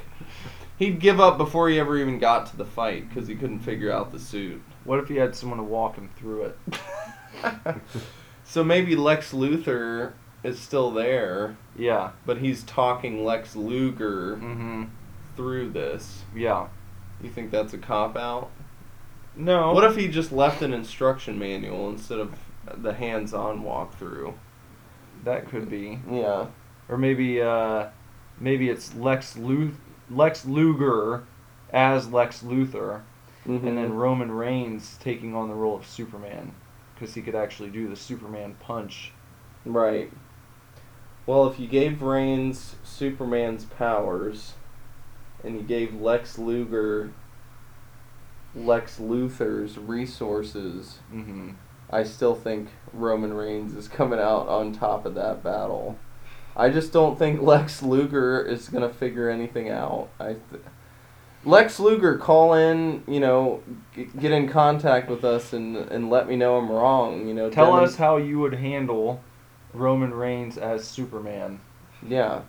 Speaker 4: he'd give up before he ever even got to the fight because he couldn't figure out the suit.
Speaker 3: What if he had someone to walk him through it?
Speaker 4: So maybe Lex Luthor is still there,
Speaker 3: Yeah.
Speaker 4: but he's talking Lex Luger
Speaker 3: Mm-hmm.
Speaker 4: through this.
Speaker 3: Yeah.
Speaker 4: You think that's a cop out?
Speaker 3: No.
Speaker 4: What if he just left an instruction manual instead of the hands-on walkthrough?
Speaker 3: that could be?
Speaker 4: Yeah.
Speaker 3: Or maybe, uh, maybe it's Lex Luth- Lex Luger as Lex Luthor. and
Speaker 4: Mm-hmm.
Speaker 3: then Roman Reigns taking on the role of Superman because he could actually do the Superman punch.
Speaker 4: Right. Well, if you gave Reigns Superman's powers, and you gave Lex Luger Lex Luthor's resources,
Speaker 3: Mm-hmm.
Speaker 4: I still think Roman Reigns is coming out on top of that battle. I just don't think Lex Luger is gonna figure anything out. I. Th- Lex Luger, call in, you know, g- get in contact with us and and let me know I'm wrong. You know,
Speaker 3: Tell us how you would handle Roman Reigns as Superman.
Speaker 4: Yeah,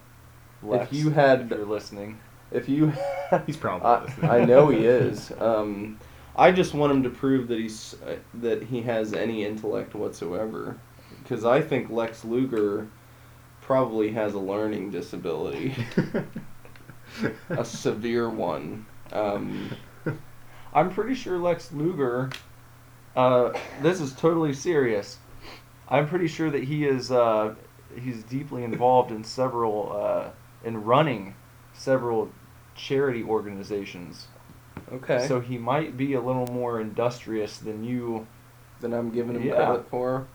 Speaker 3: Lex,
Speaker 4: if you had,
Speaker 3: if you're listening.
Speaker 4: If you,
Speaker 5: He's probably
Speaker 4: I. I know he is. Um, I just want him to prove that he's uh, that he has any intellect whatsoever, because I think Lex Luger probably has a learning disability, a severe one. Um,
Speaker 3: I'm pretty sure Lex Luger. Uh, this is totally serious. I'm pretty sure that he is. Uh, he's deeply involved in several. Uh, in running several charity organizations.
Speaker 4: okay,
Speaker 3: So he might be a little more industrious than you.
Speaker 4: Than I'm giving him
Speaker 3: Yeah.
Speaker 4: credit for.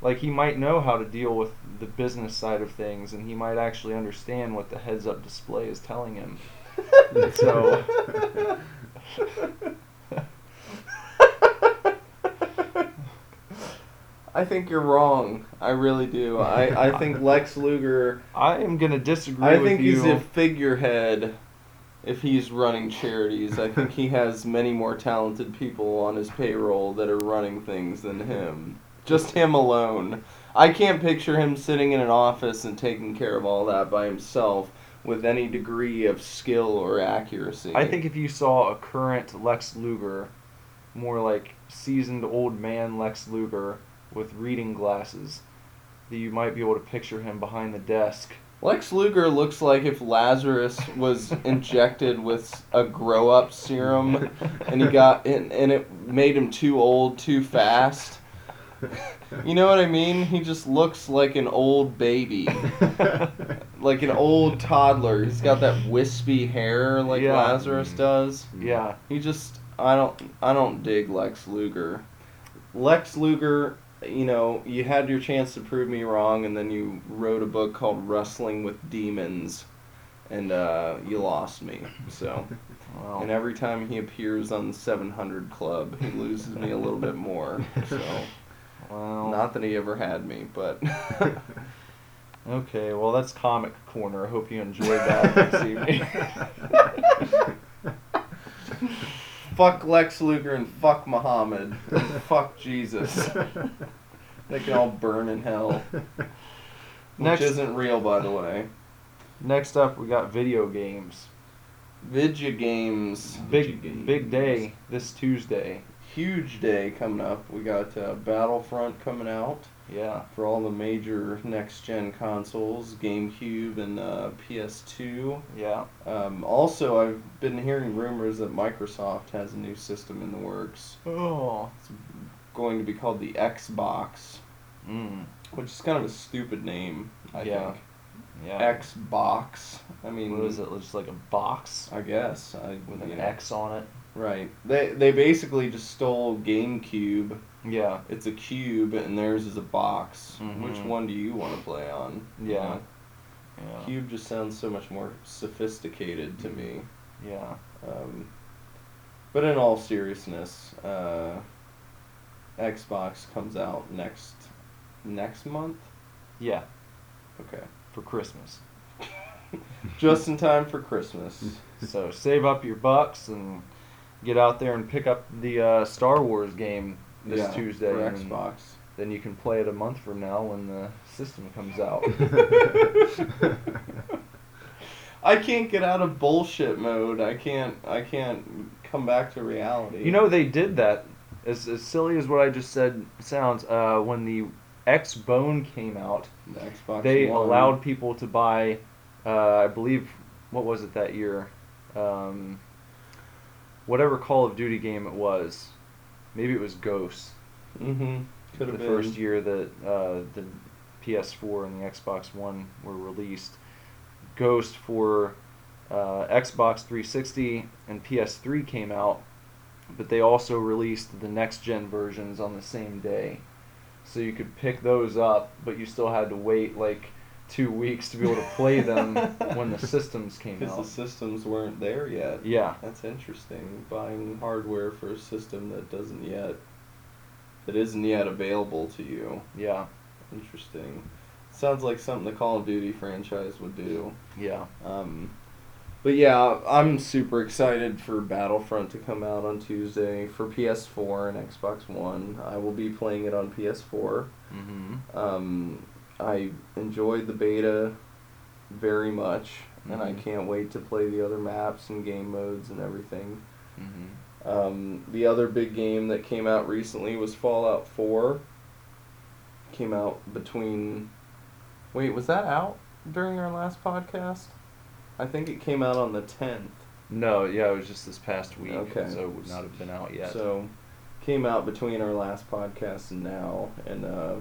Speaker 3: Like he might know how to deal with the business side of things, and he might actually understand what the heads-up display is telling him. So-
Speaker 4: I think you're wrong. I really do. I, I think Lex Luger.
Speaker 3: I am gonna disagree
Speaker 4: I
Speaker 3: with
Speaker 4: think
Speaker 3: you.
Speaker 4: he's a figurehead. If he's running charities, I think he has many more talented people on his payroll that are running things than him. Just him alone. I can't picture him sitting in an office and taking care of all that by himself with any degree of skill or accuracy.
Speaker 3: I think if you saw a current Lex Luger, more like seasoned old man Lex Luger with reading glasses, that you might be able to picture him behind the desk.
Speaker 4: Lex Luger looks like if Lazarus was injected with a grow up serum and he got and, and it made him too old too fast. You know what I mean? He just looks like an old baby. Like an old toddler. He's got that wispy hair like
Speaker 3: Yeah.
Speaker 4: Lazarus does.
Speaker 3: Yeah,
Speaker 4: He just I don't I don't dig Lex Luger. Lex Luger, you know, you had your chance to prove me wrong and then you wrote a book called Wrestling with Demons and uh, you lost me. So
Speaker 3: well,
Speaker 4: and every time he appears on the 700 Club, he loses me a little bit more. So
Speaker 3: well
Speaker 4: not that he ever had me, but
Speaker 3: okay. Well, that's Comic Corner. I hope you enjoyed that this evening.
Speaker 4: Fuck Lex Luger and fuck Muhammad. And fuck Jesus. They can all burn in hell. Which
Speaker 3: Next-
Speaker 4: isn't real, by the way.
Speaker 3: Next up, we got video games.
Speaker 4: Video Games.
Speaker 3: Big
Speaker 5: Games.
Speaker 3: big day this Tuesday.
Speaker 4: Huge day coming up. We got uh, Battlefront coming out
Speaker 3: Yeah.
Speaker 4: for all the major next gen consoles GameCube and uh, PS2.
Speaker 3: Yeah.
Speaker 4: Um, also, I've been hearing rumors that Microsoft has a new system in the works.
Speaker 3: Oh.
Speaker 4: It's going to be called the Xbox,
Speaker 3: Mm.
Speaker 4: which is kind of a stupid name, I
Speaker 3: Yeah.
Speaker 4: think.
Speaker 3: Yeah.
Speaker 4: Xbox. I mean,
Speaker 3: What is it? Just like a box
Speaker 4: I guess. I,
Speaker 3: with an
Speaker 4: know.
Speaker 3: X on it.
Speaker 4: Right. They they basically just stole GameCube.
Speaker 3: Yeah.
Speaker 4: It's a cube and theirs is a box. Which
Speaker 3: Mhm.
Speaker 4: one do you want to play on?
Speaker 3: Yeah. Yeah.
Speaker 4: Cube just sounds so much more sophisticated to me.
Speaker 3: Yeah.
Speaker 4: Um, but in all seriousness, uh, Xbox comes out next next month.
Speaker 3: Yeah.
Speaker 4: Okay.
Speaker 3: For Christmas.
Speaker 4: Just in time for Christmas.
Speaker 3: So save up your bucks and get out there and pick up the uh, Star Wars game this
Speaker 4: Yeah,
Speaker 3: Tuesday.
Speaker 4: for Xbox.
Speaker 3: Then you can play it a month from now when the system comes out.
Speaker 4: I can't get out of bullshit mode. I can't. I can't come back to reality.
Speaker 3: You know they did that. As, as silly as what I just said sounds, uh, when the X Bone came out,
Speaker 4: the Xbox.
Speaker 3: they
Speaker 4: One.
Speaker 3: allowed people to buy, uh, I believe, what was it that year? Um, whatever Call of Duty game it was. Maybe it was Ghost.
Speaker 4: Mm-hmm. Could
Speaker 3: the
Speaker 4: have been.
Speaker 3: first year that uh, the PS4 and the Xbox One were released. Ghost for uh, Xbox 360 and PS3 came out, but they also released the next gen versions on the same day. So you could pick those up, but you still had to wait like two weeks to be able to play them when the systems came out.
Speaker 4: Because the systems weren't there yet.
Speaker 3: Yeah,
Speaker 4: That's interesting. Buying hardware for a system that doesn't yet, that isn't yet available to you.
Speaker 3: yeah,
Speaker 4: Interesting. Sounds like something the Call of Duty franchise would do.
Speaker 3: yeah.
Speaker 4: Um, but yeah, I'm super excited for Battlefront to come out on Tuesday for PS4 and Xbox One. I will be playing it on PS4.
Speaker 3: Mm-hmm.
Speaker 4: Um, I enjoyed the beta very much, and I
Speaker 3: Mhm.
Speaker 4: can't wait to play the other maps and game modes and everything.
Speaker 3: Mm-hmm.
Speaker 4: Um, the other big game that came out recently was Fallout 4. Came out between. Wait, was that out during our last podcast? I think it came out on the 10th.
Speaker 3: No, yeah, it was just this past week,
Speaker 4: Okay.
Speaker 3: so it would not have been out yet.
Speaker 4: So, came out between our last podcast and now, and uh,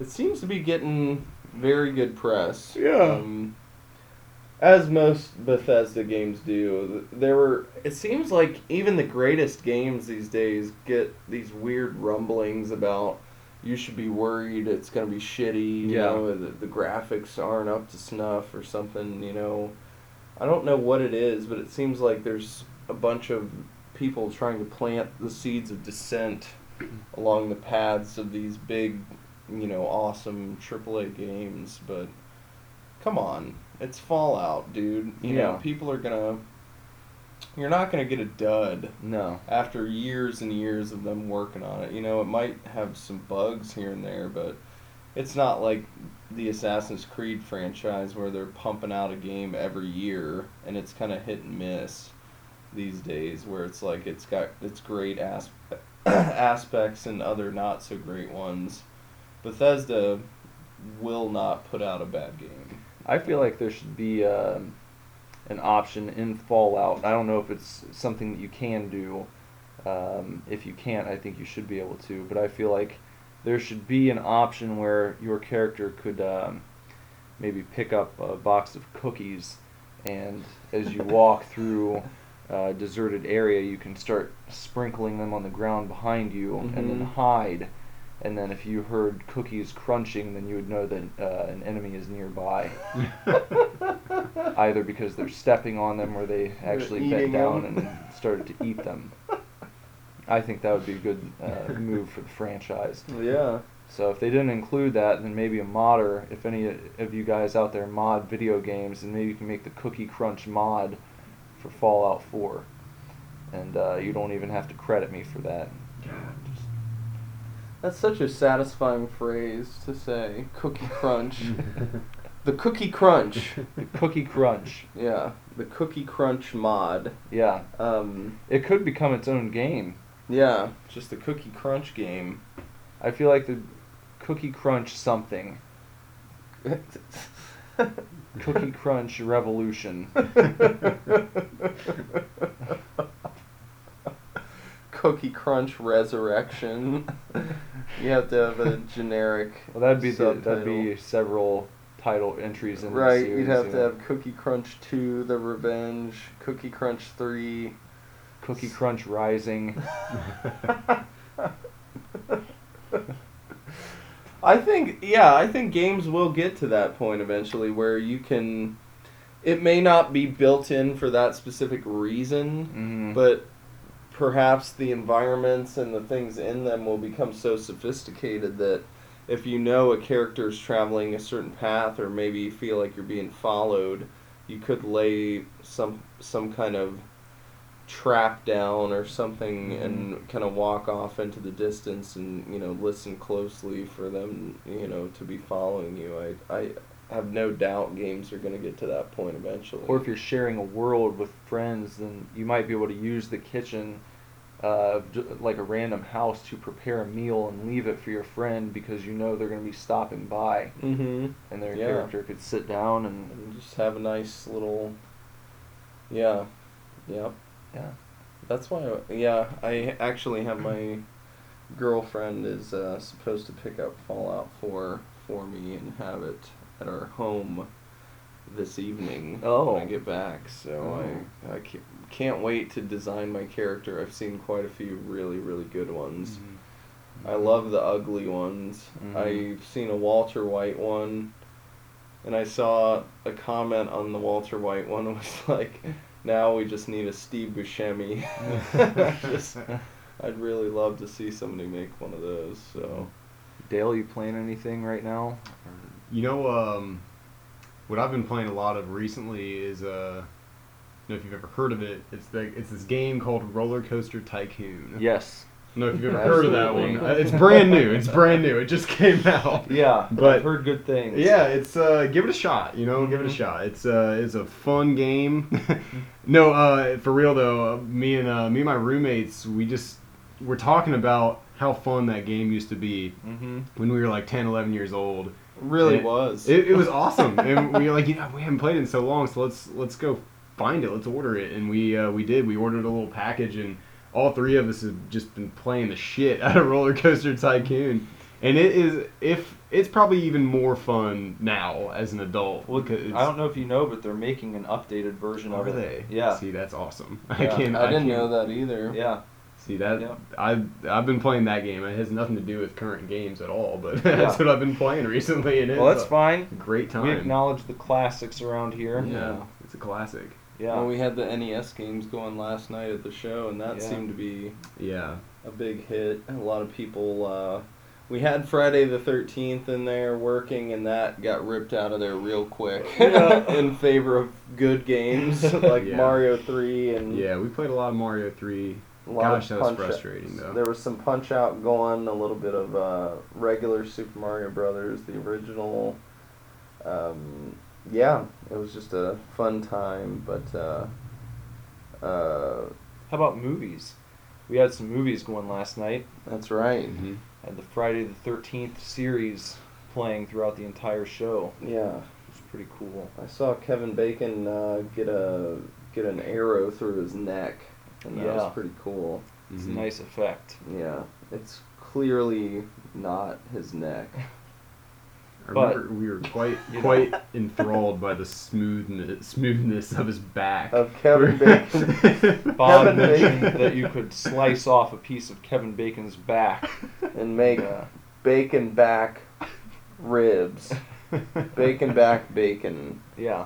Speaker 4: it seems to be getting very good press.
Speaker 3: Yeah.
Speaker 4: Um, as most Bethesda games do, there were. It seems like even the greatest games these days get these weird rumblings about. You should be worried it's gonna be shitty. You
Speaker 3: Yeah.
Speaker 4: know, the, the graphics aren't up to snuff or something. You know, I don't know what it is, but it seems like there's a bunch of people trying to plant the seeds of dissent along the paths of these big, you know, awesome AAA games, but come on, it's Fallout, dude. You know, people are gonna. You're not gonna get a dud
Speaker 3: No.
Speaker 4: after years and years of them working on it. You know, it might have some bugs here and there, but it's not like the Assassin's Creed franchise where they're pumping out a game every year and it's kind of hit and miss these days where it's like it's got its great asp- aspects and other not so great ones. Bethesda will not put out a bad game.
Speaker 3: I feel like there should be um, an option in Fallout. I don't know if it's something that you can do. Um, if you can't, I think you should be able to. But I feel like there should be an option where your character could um, maybe pick up a box of cookies, and as you walk through a deserted area, you can start sprinkling them on the ground behind you, and then
Speaker 4: Mhm.
Speaker 3: hide. And then if you heard cookies crunching, then you would know that uh, an enemy is nearby. Either because they're stepping on them or they actually bent down
Speaker 4: them.
Speaker 3: and started to eat them. I think that would be a good uh, move for the franchise.
Speaker 4: Yeah.
Speaker 3: So if they didn't include that, then maybe a modder. If any of you guys out there mod video games, then maybe you can make the Cookie Crunch mod for Fallout 4, and uh, you don't even have to credit me for that. Just-
Speaker 4: That's such a satisfying phrase to say. Cookie Crunch. the Cookie Crunch.
Speaker 3: the Cookie Crunch,
Speaker 4: Yeah, the Cookie Crunch mod.
Speaker 3: yeah,
Speaker 4: Um,
Speaker 3: it could become its own game.
Speaker 4: yeah, just the Cookie Crunch game.
Speaker 3: I feel like the Cookie Crunch something, Cookie Crunch Revolution.
Speaker 4: Cookie Crunch Resurrection. you have to have a generic.
Speaker 3: Well, that'd be the, that'd be several title entries in the
Speaker 4: Right,
Speaker 3: series.
Speaker 4: you'd have
Speaker 3: you
Speaker 4: to have Cookie Crunch 2, The Revenge, Cookie Crunch 3.
Speaker 3: Cookie Crunch Rising.
Speaker 4: I think, yeah, I think games will get to that point eventually where you can. It may not be built in for that specific reason,
Speaker 3: hmm
Speaker 4: but perhaps the environments and the things in them will become so sophisticated that if you know a character is traveling a certain path or maybe you feel like you're being followed, you could lay some some kind of trap down or something mm-hmm. and kind of walk off into the distance and you know listen closely for them you know to be following you. I I have no doubt games are going to get to that point eventually.
Speaker 3: Or if you're sharing a world with friends, then you might be able to use the kitchen, uh, like a random house, to prepare a meal and leave it for your friend because you know they're going to be stopping by,
Speaker 4: mm-hmm.
Speaker 3: and their
Speaker 4: Yeah.
Speaker 3: character could sit down and
Speaker 4: and just have a nice little yeah yeah
Speaker 3: yeah.
Speaker 4: that's why I, yeah i actually have my girlfriend is uh, supposed to pick up fallout 4 for me and have it at our home this evening
Speaker 3: Oh.
Speaker 4: when i get back so I, I ca- can't wait to design my character i've seen quite a few really really good ones I love the ugly ones.
Speaker 3: Mhm.
Speaker 4: I've seen a Walter White one, and I saw a comment on the Walter White one was like, "Now we just need a Steve Buscemi." just, I'd really love to see somebody make one of those. So
Speaker 3: Dale, you playing anything right now?
Speaker 5: You know, um, what I've been playing a lot of recently is uh, I don't know if you've ever heard of it. It's the it's this game called Roller Coaster Tycoon.
Speaker 3: Yes.
Speaker 5: I don't know if you've ever heard of that one. Uh, It's brand new. It's brand new. It just came out.
Speaker 3: Yeah,
Speaker 5: But-
Speaker 3: I've heard good things.
Speaker 5: Yeah, it's uh, give it a shot. You know, give it a
Speaker 3: Mhm.
Speaker 5: shot. It's uh, it's a fun game. no, uh, for real though, uh, me and uh, me and my roommates, we just we're talking about how fun that game used to be
Speaker 3: Mm-hmm.
Speaker 5: when we were like 10, 11 years old.
Speaker 4: Really
Speaker 5: It-
Speaker 4: was.
Speaker 5: It, it was awesome, and we were like, you know, we haven't played it in so long, so let's let's go find it. Let's order it, and we uh, we did. We ordered a little package, and all three of us have just been playing the shit out of Roller Coaster Tycoon, and it is if it's probably even more fun now as an adult.
Speaker 3: Well, I don't know if you know, but they're making an updated version
Speaker 5: Are
Speaker 3: of it.
Speaker 5: they?
Speaker 3: Yeah.
Speaker 5: See, that's awesome.
Speaker 3: Yeah,
Speaker 5: I can't.
Speaker 4: I didn't
Speaker 5: can't-
Speaker 4: know that either.
Speaker 3: Yeah.
Speaker 5: See that
Speaker 3: Yeah.
Speaker 5: I I've been playing that game. It has nothing to do with current games at all, but
Speaker 3: Yeah.
Speaker 5: that's what I've been playing recently, and it's
Speaker 3: Well, that's
Speaker 5: a
Speaker 3: fine.
Speaker 5: great time.
Speaker 3: We acknowledge the classics around here.
Speaker 5: Yeah, it's a classic.
Speaker 3: Yeah.
Speaker 4: Well, we had the NES games going last night at the show, and that
Speaker 3: Yeah.
Speaker 4: seemed to be
Speaker 5: Yeah.
Speaker 4: a big hit. A lot of people. Uh, we had Friday the Thirteenth in there working, and that got ripped out of there real quick in favor of good games like
Speaker 5: Yeah.
Speaker 4: Mario Three and
Speaker 5: Yeah, we played a lot of Mario 3.
Speaker 4: A lot
Speaker 5: Gosh,
Speaker 4: of
Speaker 5: that was
Speaker 4: Punch-Outs.
Speaker 5: frustrating, though.
Speaker 4: There was some Punch Out going, a little bit of uh, regular Super Mario Brothers, the original. Um, yeah, it was just a fun time, but. Uh, uh,
Speaker 3: How about movies? We had some movies going last night.
Speaker 4: that's right.
Speaker 5: Mm-hmm.
Speaker 3: Had the Friday the Thirteenth series playing throughout the entire show.
Speaker 4: Yeah,
Speaker 3: It was pretty cool.
Speaker 4: I saw Kevin Bacon uh, get a get an arrow through his neck, and that
Speaker 3: Yeah.
Speaker 4: was pretty cool.
Speaker 3: It's
Speaker 5: Mhm.
Speaker 3: a nice effect.
Speaker 4: Yeah, it's clearly not his neck.
Speaker 5: I
Speaker 3: But-
Speaker 5: remember we were quite
Speaker 3: You know.
Speaker 5: quite enthralled by the smoothness smoothness of his back.
Speaker 4: Of Kevin Bacon.
Speaker 3: Bob
Speaker 4: Kevin
Speaker 3: mentioned
Speaker 4: Bacon.
Speaker 3: that you could slice off a piece of Kevin Bacon's back.
Speaker 4: and make
Speaker 3: Yeah.
Speaker 4: bacon back ribs. Bacon back bacon.
Speaker 3: Yeah.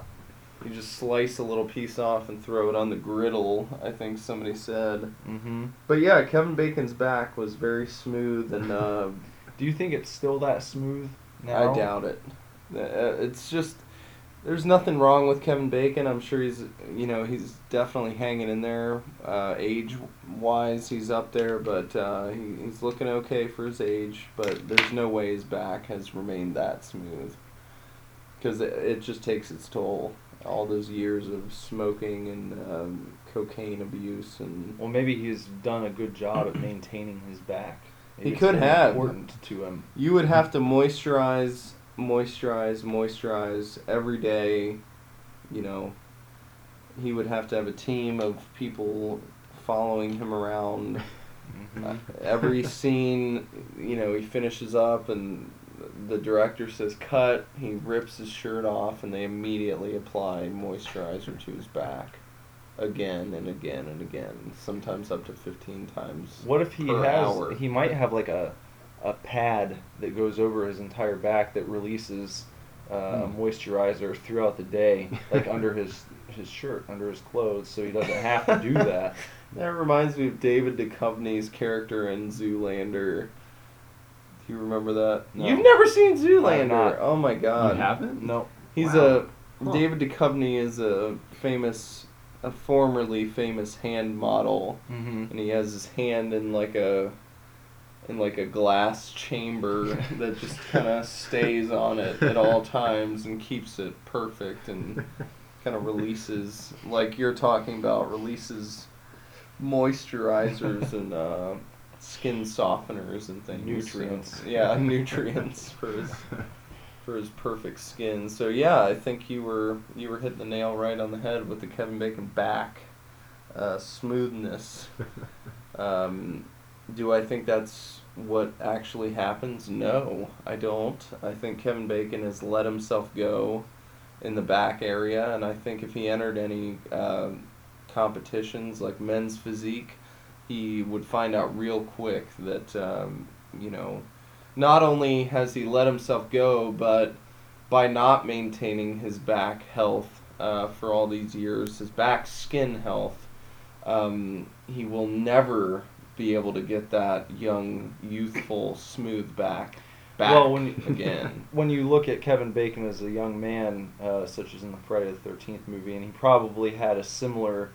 Speaker 4: You just slice a little piece off and throw it on the griddle, I think somebody said.
Speaker 3: Mm-hmm.
Speaker 4: But yeah, Kevin Bacon's back was very smooth and uh,
Speaker 3: Do you think it's still that smooth now?
Speaker 4: I doubt it. Uh, It's just there's nothing wrong with Kevin Bacon. I'm sure he's you know he's definitely hanging in there. Uh, age wise, he's up there, but uh, he, he's looking okay for his age. But there's no way his back has remained that smooth because it, it just takes its toll. All those years of smoking and um, cocaine abuse and
Speaker 3: Well, maybe he's done a good job at maintaining his back. Maybe
Speaker 4: He
Speaker 3: it's
Speaker 4: could have.
Speaker 3: important to him.
Speaker 4: You would have to moisturize, moisturize, moisturize every day. You know, he would have to have a team of people following him around.
Speaker 3: Mhm.
Speaker 4: Every scene, you know, he finishes up and the director says cut. He rips his shirt off and they immediately apply moisturizer to his back. Again and again and again, sometimes up to 15 times.
Speaker 3: What if he has?
Speaker 4: hour.
Speaker 3: He might have like a a pad that goes over his entire back that releases uh,
Speaker 5: Hmm.
Speaker 3: moisturizer throughout the day, like under his his shirt, under his clothes, so he doesn't have to do that.
Speaker 4: That reminds me of David Duchovny's character in Zoolander. Do you remember that?
Speaker 3: No.
Speaker 4: You've never seen Zoolander? Oh my god.
Speaker 5: You haven't?
Speaker 3: No.
Speaker 4: He's
Speaker 5: Wow.
Speaker 4: a
Speaker 5: Huh.
Speaker 4: David Duchovny is a famous a formerly famous hand model
Speaker 3: Mm-hmm.
Speaker 4: and he has his hand in like a in like a glass chamber that just kind of stays on it at all times and keeps it perfect and kind of releases like you're talking about releases moisturizers and uh, skin softeners and things
Speaker 3: Nutrients.
Speaker 4: So, yeah nutrients for his for his perfect skin so yeah i think you were you were hitting the nail right on the head with the kevin bacon back uh, smoothness um, do I think that's what actually happens? No, I don't. I think Kevin Bacon has let himself go in the back area, and I think if he entered any um competitions like men's physique, he would find out real quick that um, you know, not only has he let himself go, but by not maintaining his back health uh, for all these years, his back skin health, um, he will never be able to get that young, youthful, smooth back back
Speaker 3: Well, when you,
Speaker 4: again.
Speaker 3: when you look at Kevin Bacon as a young man, uh, such as in the Friday the Thirteenth movie, and he probably had a similar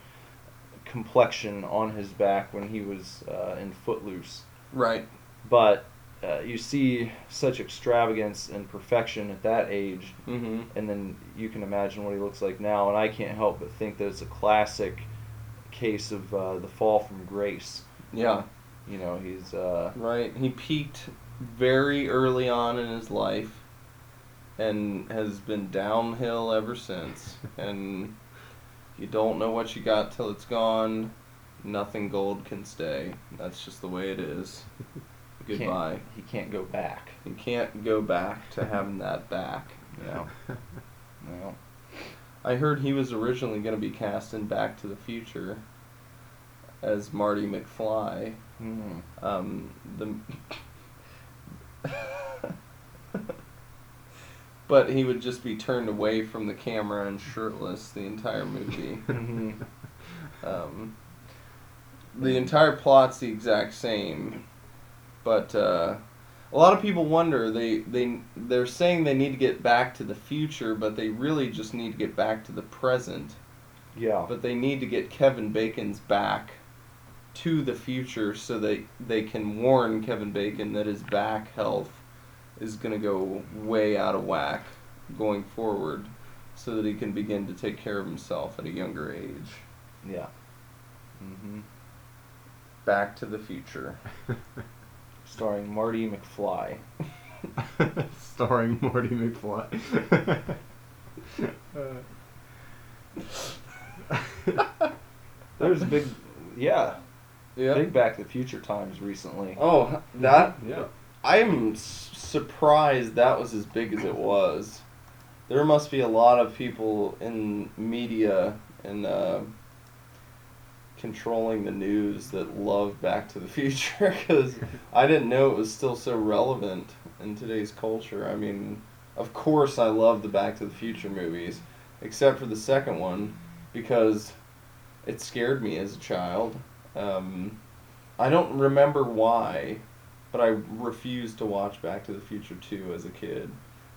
Speaker 3: complexion on his back when he was uh, in Footloose.
Speaker 4: Right.
Speaker 3: But uh, you see such extravagance and perfection at that age,
Speaker 4: Mm-hmm.
Speaker 3: and then you can imagine what he looks like now. And I can't help but think that it's a classic case of uh, the fall from grace.
Speaker 4: Yeah.
Speaker 3: You know, he's uh,
Speaker 4: Right. He peaked very early on in his life and has been downhill ever since. And you don't know what you got till it's gone. Nothing gold can stay. That's just the way it is.
Speaker 3: can't-
Speaker 4: Goodbye.
Speaker 3: he can't go back.
Speaker 4: You can't go back to having that back.
Speaker 3: Know. no.
Speaker 4: I heard he was originally going to be cast in Back to the Future as Marty McFly.
Speaker 3: Hmm.
Speaker 4: but he would just be turned away from the camera and shirtless the entire movie.
Speaker 3: Mhm.
Speaker 4: Um, the entire plot's the exact same, but uh, a lot of people wonder they they they're saying they need to get back to the future, but they really just need to get back to the present.
Speaker 3: Yeah.
Speaker 4: But they need to get Kevin Bacon's back to the future so that they can warn Kevin Bacon that his back health is going to go way out of whack going forward so that he can begin to take care of himself at a younger age.
Speaker 3: Yeah. hmm
Speaker 4: Back to the future.
Speaker 3: Starring Marty McFly.
Speaker 5: Starring Morty McFly.
Speaker 3: There's big, yeah,
Speaker 4: Yeah.
Speaker 3: big Back to the Future times recently.
Speaker 4: Oh, that
Speaker 5: yeah.
Speaker 4: I'm surprised that was as big as it was. There must be a lot of people in media and uh, controlling the news that love Back to the Future because I didn't know it was still so relevant in today's culture. I mean, of course, I love the Back to the Future movies, except for the second one because it scared me as a child. Um, I don't remember why, but I refused to watch Back to the Future 2 as a kid.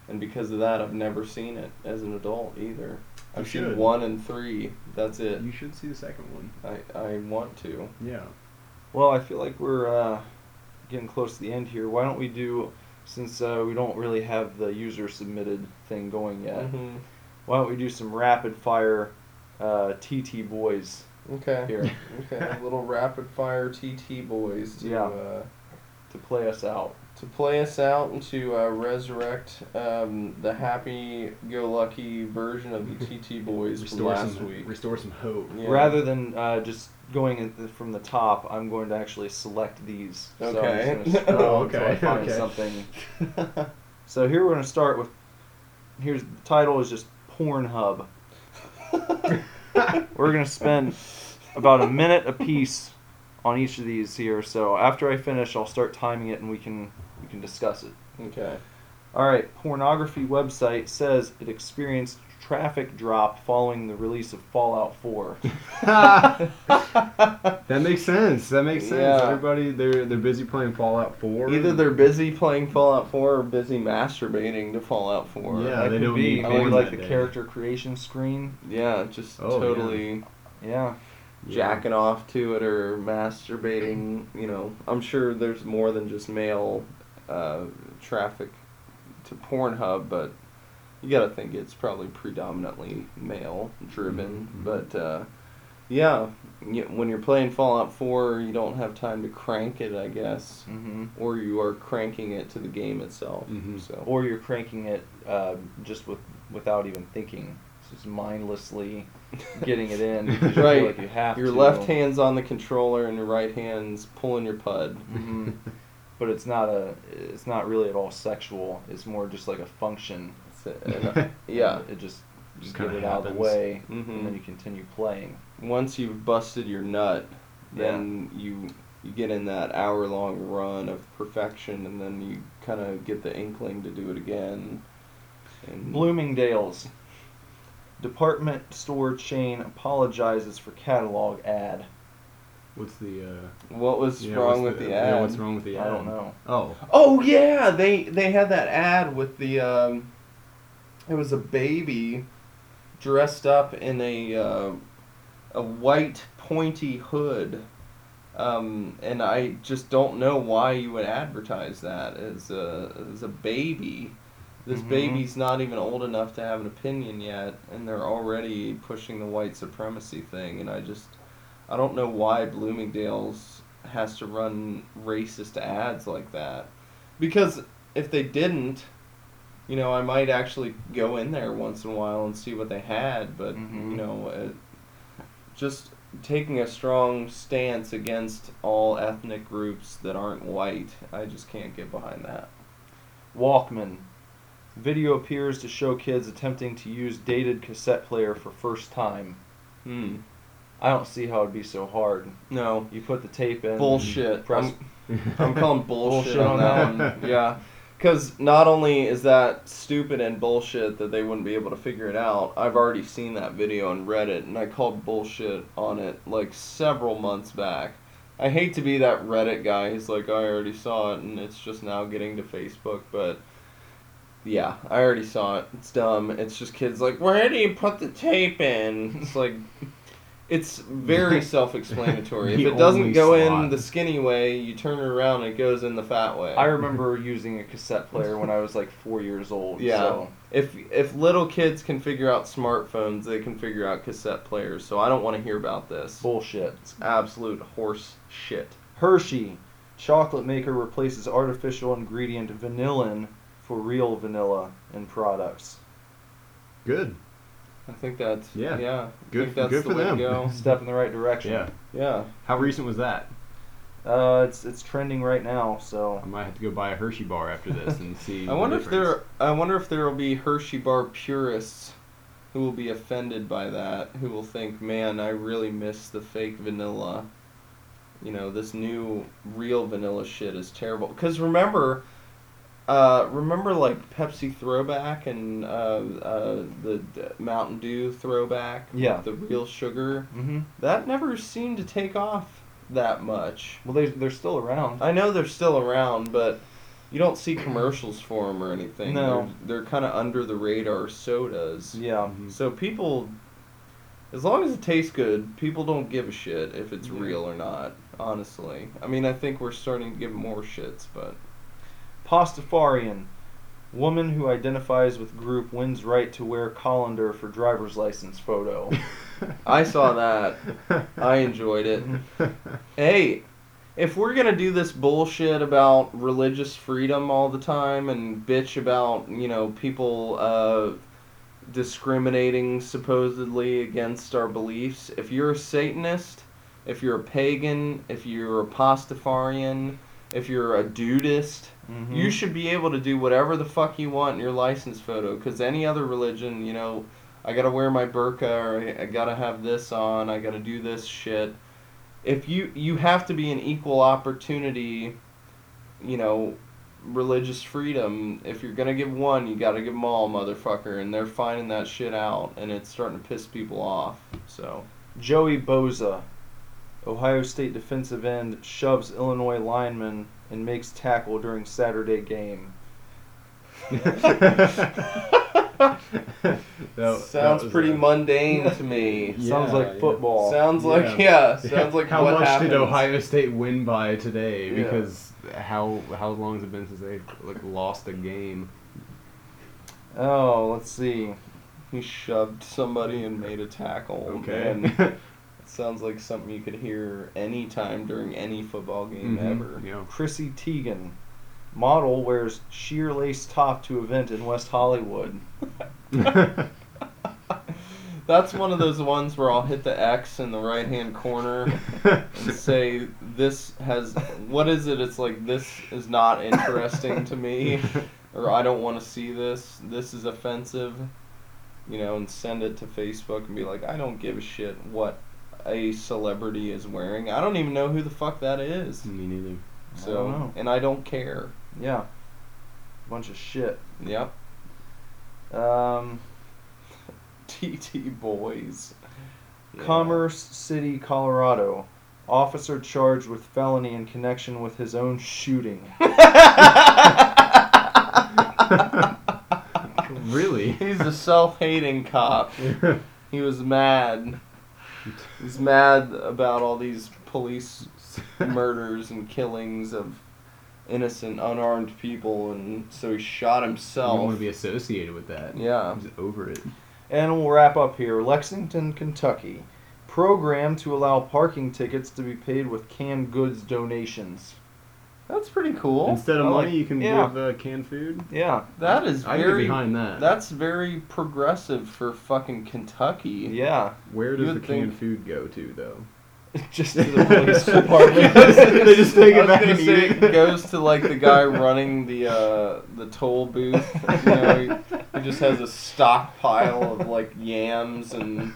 Speaker 4: And because of that, I've never seen it as an adult either. I've seen one and three. That's it.
Speaker 5: You should see the second one.
Speaker 4: I, I want to.
Speaker 5: Yeah.
Speaker 3: Well, I feel like we're uh, getting close to the end here. Why don't we do, since uh, we don't really have the user submitted thing going yet,
Speaker 4: Mhm.
Speaker 3: why don't we do some rapid fire uh, TT boys
Speaker 4: Okay.
Speaker 3: here
Speaker 4: Okay. A little rapid fire TT boys to
Speaker 3: Yeah. To play us out?
Speaker 4: to play us out and to uh, resurrect um, the happy-go-lucky version of the TT boys from
Speaker 5: Restore
Speaker 4: last
Speaker 5: some,
Speaker 4: week.
Speaker 5: restore some hope.
Speaker 4: Yeah.
Speaker 3: Rather than uh, just going in the, from the top, I'm going to actually select these. So I'm
Speaker 4: Okay.
Speaker 3: just gonna
Speaker 5: Oh,
Speaker 3: until I
Speaker 5: okay,
Speaker 3: find
Speaker 5: okay.
Speaker 3: something. So here we're going to start with. Here's the title is just Pornhub. We're going to spend about a minute apiece on each of these here. So after I finish, I'll start timing it and we can we can discuss it.
Speaker 4: okay.
Speaker 3: All right, pornography website says it experienced traffic drop following the release of Fallout 4.
Speaker 5: That makes sense. That makes sense.
Speaker 4: Yeah.
Speaker 5: Everybody, they're they're busy playing Fallout 4.
Speaker 4: Either they're busy playing Fallout 4 or busy masturbating to Fallout 4.
Speaker 5: Yeah,
Speaker 3: that
Speaker 5: they
Speaker 3: could
Speaker 5: don't
Speaker 3: be
Speaker 5: need
Speaker 3: maybe like the
Speaker 5: day.
Speaker 3: character creation screen.
Speaker 4: Yeah, just
Speaker 5: Oh,
Speaker 4: totally
Speaker 3: Yeah.
Speaker 4: Jacking off to it or masturbating. You know, I'm sure there's more than just male uh, traffic to Pornhub, but you got to think it's probably predominantly male driven.
Speaker 5: Mhm.
Speaker 4: But uh, yeah, when you're playing Fallout 4, you don't have time to crank it, I guess,
Speaker 3: hmm
Speaker 4: or you are cranking it to the game itself.
Speaker 5: Mhm.
Speaker 4: So
Speaker 3: Or you're cranking it uh, just with without even thinking. Just mindlessly getting it in. you
Speaker 4: Right.
Speaker 3: like you have
Speaker 4: your
Speaker 3: to.
Speaker 4: left hand's on the controller and your right hand's pulling your pud.
Speaker 3: hmm But it's not a. It's not really at all sexual. It's more just like a function.
Speaker 4: And, uh, yeah.
Speaker 3: It just
Speaker 5: Just
Speaker 3: get
Speaker 5: kinda
Speaker 3: it out of the
Speaker 5: happens.
Speaker 3: way,
Speaker 4: Mhm.
Speaker 3: and then you continue playing.
Speaker 4: Once you've busted your nut, then you you get in that hour long run of perfection, and then you kind of get the inkling to do it again. And
Speaker 3: Bloomingdale's department store chain apologizes for catalog ad.
Speaker 5: What's the uh
Speaker 4: what was
Speaker 5: yeah,
Speaker 4: wrong with the,
Speaker 5: yeah,
Speaker 4: ad?
Speaker 5: what's wrong with the ad?
Speaker 3: I don't know.
Speaker 5: Oh.
Speaker 4: Oh yeah, they they had that ad with the um, it was a baby dressed up in a uh, a white pointy hood, um, and I just don't know why you would advertise that as a as a baby. This
Speaker 3: Mhm.
Speaker 4: baby's not even old enough to have an opinion yet, and they're already pushing the white supremacy thing, and I just I don't know why Bloomingdale's has to run racist ads like that. Because if they didn't, you know, I might actually go in there once in a while and see what they had, but
Speaker 3: Mhm.
Speaker 4: you know, uh, just taking a strong stance against all ethnic groups that aren't white, I just can't get behind that.
Speaker 3: Walkman. Video appears to show kids attempting to use dated cassette player for first time.
Speaker 4: Hmm.
Speaker 3: I don't see how it'd be so hard.
Speaker 4: No.
Speaker 3: You put the tape in.
Speaker 4: Bullshit.
Speaker 3: Press.
Speaker 4: I'm, I'm calling bullshit,
Speaker 3: Bullshit
Speaker 4: on that one. Yeah. Because not only is that stupid and bullshit that they wouldn't be able to figure it out, I've already seen that video on Reddit and I called bullshit on it like several months back. I hate to be that Reddit guy who's like, I already saw it and it's just now getting to Facebook, but yeah, I already saw it. It's dumb. It's just kids like, where do you put the tape in? It's like, it's very self-explanatory. if it doesn't go in the skinny way, you turn it around, it goes in the fat way.
Speaker 3: I remember using a cassette player when I was like four years old.
Speaker 4: Yeah.
Speaker 3: So.
Speaker 4: If if little kids can figure out smartphones, they can figure out cassette players. So I don't want to hear about this.
Speaker 3: Bullshit.
Speaker 4: It's absolute horse shit.
Speaker 3: Hershey, chocolate maker replaces artificial ingredient vanillin for real vanilla in products.
Speaker 5: Good.
Speaker 4: I think that's
Speaker 5: Yeah.
Speaker 4: yeah. I
Speaker 5: Good-
Speaker 4: think that's
Speaker 5: good
Speaker 4: the
Speaker 5: for
Speaker 4: way
Speaker 5: them.
Speaker 4: to go.
Speaker 3: Step in the right direction.
Speaker 5: Yeah.
Speaker 4: Yeah.
Speaker 5: How recent was that?
Speaker 3: Uh, it's it's trending right now. So
Speaker 5: I might have to go buy a Hershey bar after this and see.
Speaker 4: I
Speaker 5: the
Speaker 4: wonder if there I wonder if there will be Hershey bar purists who will be offended by that, who will think, "Man, I really miss the fake vanilla." You know, this new real vanilla shit is terrible. Cuz remember uh, remember like Pepsi throwback and uh, uh, the d- Mountain Dew throwback
Speaker 3: Yeah.
Speaker 4: the real sugar?
Speaker 3: Mm-hmm.
Speaker 4: That never seemed to take off that much.
Speaker 3: Well, they they're still around.
Speaker 4: I know they're still around, but you don't see commercials for them or anything.
Speaker 3: No.
Speaker 4: They're, they're kind of under the radar sodas.
Speaker 3: Yeah.
Speaker 5: Mhm.
Speaker 4: So people, as long as it tastes good, people don't give a shit if it's
Speaker 3: Yeah.
Speaker 4: real or not. Honestly, I mean, I think we're starting to give more shits, but
Speaker 3: Pastafarian, woman who identifies with group wins right to wear colander for driver's license photo.
Speaker 4: I saw that. I enjoyed it. Hey, if we're gonna do this bullshit about religious freedom all the time and bitch about you know people uh, discriminating supposedly against our beliefs, if you're a Satanist, if you're a pagan, if you're a Pastafarian, if you're a dudist,
Speaker 3: Mhm.
Speaker 4: you should be able to do whatever the fuck you want in your license photo. Because any other religion, you know, I gotta wear my burqa or I, I gotta have this on. I gotta do this shit. If you you have to be an equal opportunity, you know, religious freedom. If you're gonna give one, you gotta give them all, motherfucker. And they're finding that shit out, and it's starting to piss people off. So
Speaker 3: Joey Bosa, Ohio State defensive end, shoves Illinois lineman and makes tackle during Saturday game.
Speaker 5: That- that
Speaker 4: sounds
Speaker 5: was
Speaker 4: pretty
Speaker 5: a-
Speaker 4: mundane to me.
Speaker 5: Yeah,
Speaker 3: Sounds like
Speaker 5: yeah.
Speaker 3: football.
Speaker 4: Sounds like
Speaker 5: Yeah.
Speaker 4: yeah. Sounds like
Speaker 5: how
Speaker 4: what
Speaker 5: much
Speaker 4: happens.
Speaker 5: did Ohio State win by today?
Speaker 4: Yeah.
Speaker 5: Because how how long has it been since they like lost a game?
Speaker 3: Oh, let's see.
Speaker 4: He shoved somebody and made a tackle.
Speaker 5: Okay.
Speaker 4: And it sounds like something you could hear anytime during any football game
Speaker 5: Mhm,
Speaker 4: ever.
Speaker 5: Yeah.
Speaker 3: Chrissy Teigen, model wears sheer lace top to event in West Hollywood.
Speaker 4: That's one of those ones where I'll hit the X in the right hand corner and say this has what is it? It's like this is not interesting to me or I don't want to see this. This is offensive. You know, and send it to Facebook and be like, I don't give a shit what a celebrity is wearing. I don't even know who the fuck that is.
Speaker 5: Me neither.
Speaker 3: I
Speaker 4: So,
Speaker 3: don't know.
Speaker 4: and I don't care.
Speaker 3: Yeah. Bunch of shit.
Speaker 4: Yep.
Speaker 3: Um,
Speaker 4: TT boys. Yeah.
Speaker 3: Commerce City, Colorado. Officer charged with felony in connection with his own shooting.
Speaker 5: really?
Speaker 4: He's a self-hating cop. He was mad. He's mad about all these police murders and killings of innocent, unarmed people, and so he shot
Speaker 5: I don't want to be associated with that.
Speaker 4: Yeah.
Speaker 5: I'm over it.
Speaker 3: And we'll wrap up here. Lexington, Kentucky. Program to allow parking tickets to be paid with canned goods donations.
Speaker 4: That's pretty cool.
Speaker 5: Instead of
Speaker 3: I like-
Speaker 5: money, you can
Speaker 3: yeah.
Speaker 5: give uh, canned food.
Speaker 3: Yeah.
Speaker 4: That is
Speaker 5: I can get
Speaker 4: very.
Speaker 5: behind that.
Speaker 4: That's very progressive for fucking Kentucky.
Speaker 3: Yeah.
Speaker 5: Where
Speaker 4: You
Speaker 5: does the
Speaker 4: would
Speaker 5: canned
Speaker 4: think-
Speaker 5: food go to, though?
Speaker 3: Just to the police department.
Speaker 5: They just take
Speaker 4: I
Speaker 5: it
Speaker 4: was
Speaker 5: back
Speaker 4: gonna
Speaker 5: and eat
Speaker 4: say
Speaker 5: it.
Speaker 4: it goes to like the guy running the uh, the toll booth. You know, he, he just has a stockpile of like yams and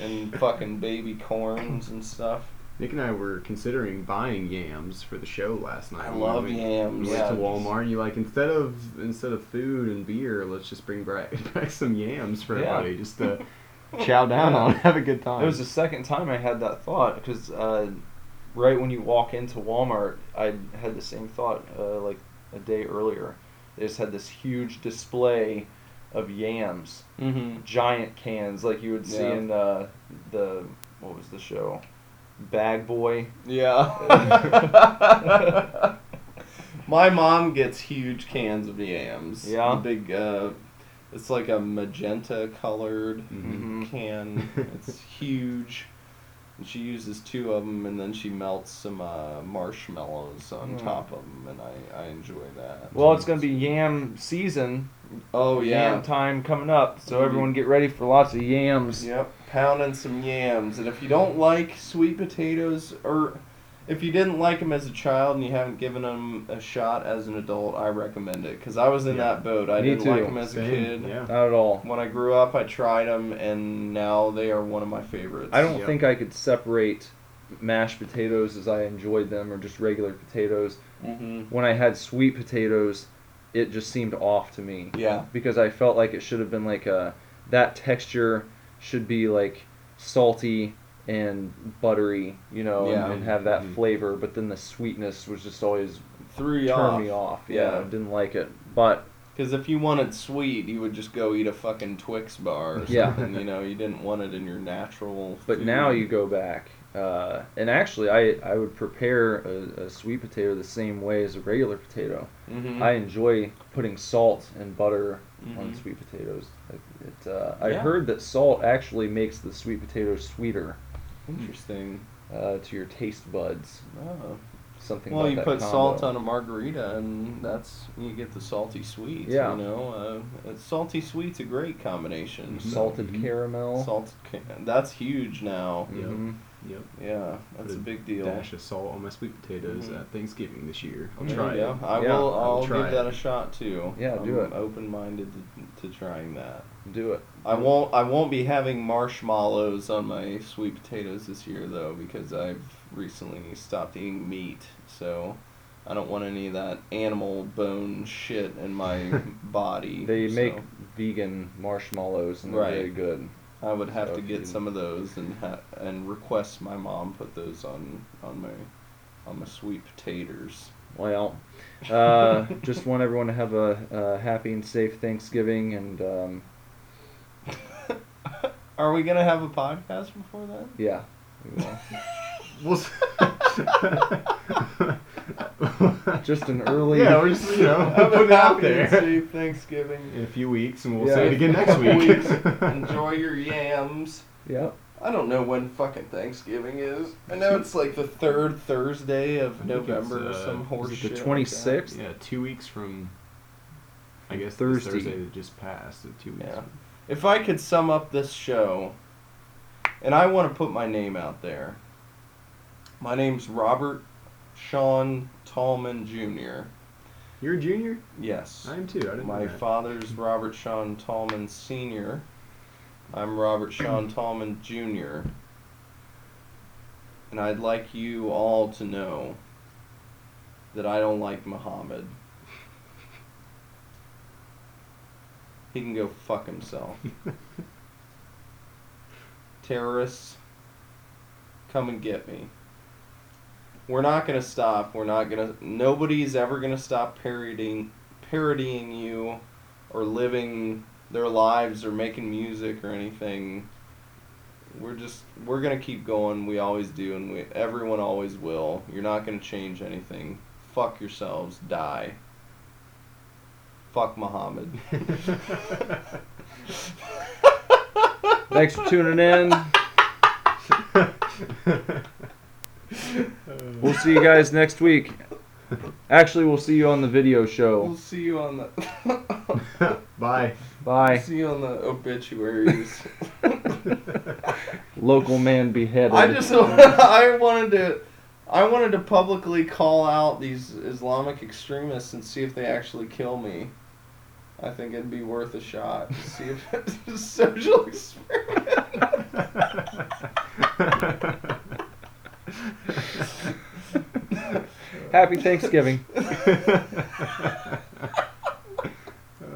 Speaker 4: and fucking baby corns and stuff.
Speaker 5: Nick and I were considering buying yams for the show last night.
Speaker 4: I love
Speaker 5: went-
Speaker 4: yams.
Speaker 5: We
Speaker 4: Yeah.
Speaker 5: went to Walmart. And you like instead of instead of food and beer, let's just bring back, back some yams for
Speaker 3: Yeah.
Speaker 5: everybody, just to chow down on, have a good time.
Speaker 3: It was the second time I had that thought because uh, right when you walk into Walmart, I had the same thought uh, like a day earlier. They just had this huge display of yams,
Speaker 4: Mm-hmm.
Speaker 3: giant cans like you would see
Speaker 4: Yeah.
Speaker 3: in uh, the what was the show, Bag Boy.
Speaker 4: Yeah. My mom gets huge cans of yams.
Speaker 3: Yeah?
Speaker 4: The big, uh, it's like a magenta colored
Speaker 3: Mhm.
Speaker 4: can. it's huge. And she uses two of them, and then she melts some uh, marshmallows on
Speaker 3: Mm.
Speaker 4: top of them, and I, I enjoy that.
Speaker 3: Well, it's gonna be yam season.
Speaker 4: Oh yeah.
Speaker 3: Yam time coming up, so
Speaker 4: Mhm.
Speaker 3: everyone get ready for lots of yams.
Speaker 4: Yep, pounding some yams. And if you don't like sweet potatoes, or if you didn't like them as a child and you haven't given them a shot as an adult, I recommend it. Because I was in
Speaker 5: Yeah.
Speaker 4: that boat. I
Speaker 3: Me
Speaker 4: didn't
Speaker 3: too.
Speaker 4: like them as a kid.
Speaker 5: Yeah.
Speaker 3: Not at all.
Speaker 4: When I grew up, I tried them, and now they are one of my favorites.
Speaker 3: I don't
Speaker 5: Yep.
Speaker 3: think I could separate mashed potatoes as I enjoyed them or just regular potatoes.
Speaker 4: hmm
Speaker 3: When I had sweet potatoes, it just seemed off to me
Speaker 4: Yeah.
Speaker 3: because I felt like it should have been like a that texture should be like salty and buttery, you know,
Speaker 4: Yeah.
Speaker 3: and, and have that
Speaker 5: Mhm.
Speaker 3: flavor. But then the sweetness was just always
Speaker 4: Threw you off.
Speaker 3: me off. Yeah,
Speaker 4: Yeah.
Speaker 3: I didn't like it. But
Speaker 4: Because if you wanted sweet, you would just go eat a fucking Twix bar or
Speaker 3: Yeah.
Speaker 4: something. you know, you didn't want it in your natural.
Speaker 3: But
Speaker 4: food.
Speaker 3: now you go back, uh, and actually, I, I would prepare a, a sweet potato the same way as a regular potato.
Speaker 4: Mhm.
Speaker 3: I enjoy putting salt and butter on
Speaker 4: Mhm.
Speaker 3: sweet potatoes. It, it, uh, I
Speaker 4: Yeah.
Speaker 3: heard that salt actually makes the sweet potato sweeter
Speaker 4: Interesting.
Speaker 3: uh, to your taste buds.
Speaker 4: Oh.
Speaker 3: Something
Speaker 4: Well,
Speaker 3: about
Speaker 4: you
Speaker 3: that
Speaker 4: put
Speaker 3: combo.
Speaker 4: salt on a margarita, and that's you get the salty sweet.
Speaker 3: Yeah.
Speaker 4: You know, uh, it's salty sweet's a great combination.
Speaker 3: Salted
Speaker 5: Mhm.
Speaker 3: caramel.
Speaker 4: Salted, ca- that's huge now.
Speaker 5: Yep.
Speaker 3: Mhm.
Speaker 5: Yep.
Speaker 4: Yeah, that's
Speaker 5: Put
Speaker 4: a big deal.
Speaker 5: Dash of salt on my sweet potatoes
Speaker 4: Mhm.
Speaker 5: at Thanksgiving this year. I'll try
Speaker 4: yeah,
Speaker 5: it.
Speaker 4: I
Speaker 3: Yeah,
Speaker 4: will.
Speaker 5: I'll
Speaker 4: I'll
Speaker 5: try
Speaker 4: give that a shot too.
Speaker 3: Yeah, do
Speaker 4: I'm
Speaker 3: it.
Speaker 4: Open-minded to, to trying that.
Speaker 3: Do it.
Speaker 4: I won't. I won't be having marshmallows on my sweet potatoes this year though, because I've recently stopped eating meat. So I don't want any of that animal bone shit in my body.
Speaker 3: They
Speaker 4: so
Speaker 3: make vegan marshmallows and they're
Speaker 4: Right.
Speaker 3: very good.
Speaker 4: I would have
Speaker 3: so
Speaker 4: to get
Speaker 3: you-
Speaker 4: some of those and ha- and request my mom put those on on my on my sweet potatoes.
Speaker 3: Well, uh, just want everyone to have a, a happy and safe Thanksgiving, and um,
Speaker 4: Are we gonna have a podcast before then?
Speaker 3: yeah. we will.
Speaker 5: We'll s-
Speaker 3: Just an early.
Speaker 5: Yeah, we're just you know
Speaker 4: Have
Speaker 5: put
Speaker 4: a
Speaker 5: it out
Speaker 4: happy and
Speaker 5: there.
Speaker 4: safe Thanksgiving.
Speaker 5: In a few weeks, and we'll
Speaker 3: Yeah.
Speaker 5: say it again next
Speaker 4: Couple
Speaker 5: week.
Speaker 4: weeks. Enjoy your yams.
Speaker 3: Yep.
Speaker 4: I don't know when fucking Thanksgiving is. I know it's like the third Thursday of
Speaker 5: I think it's,
Speaker 4: November or
Speaker 5: uh,
Speaker 4: some
Speaker 5: is
Speaker 4: horse
Speaker 3: it the
Speaker 4: shit like that.
Speaker 3: 26th?
Speaker 5: Yeah, two weeks from. I guess
Speaker 3: Thursday.
Speaker 5: Thursday. Thursday that just passed. so Two weeks.
Speaker 4: Yeah. If I could sum up this show, and I want to put my name out there. My name's Robert Sean Tallman Jr.
Speaker 5: You're a junior.
Speaker 4: Yes.
Speaker 5: I am too. I didn't
Speaker 4: My
Speaker 5: know that.
Speaker 4: father's Robert Sean Tallman Sr. I'm Robert Sean Tallman Jr. And I'd like you all to know that I don't like Muhammad. He can go fuck himself. Terrorists, come and get me. We're not gonna stop. We're not gonna. Nobody's ever gonna stop parodying, parodying you, or living their lives or making music or anything. We're just we're gonna keep going. We always do, and we everyone always will. You're not gonna change anything. Fuck yourselves. Die. Fuck Muhammad.
Speaker 3: Thanks for tuning in. We'll see you guys next week. Actually, we'll see you on the video show.
Speaker 4: We'll see you on the.
Speaker 5: Bye.
Speaker 3: Bye.
Speaker 4: see you on the obituaries.
Speaker 3: Local man beheaded.
Speaker 4: I just I wanted to I wanted to publicly call out these Islamic extremists and see if they actually kill me. I think it'd be worth a shot. To see if it's a social experiment.
Speaker 3: Happy Thanksgiving.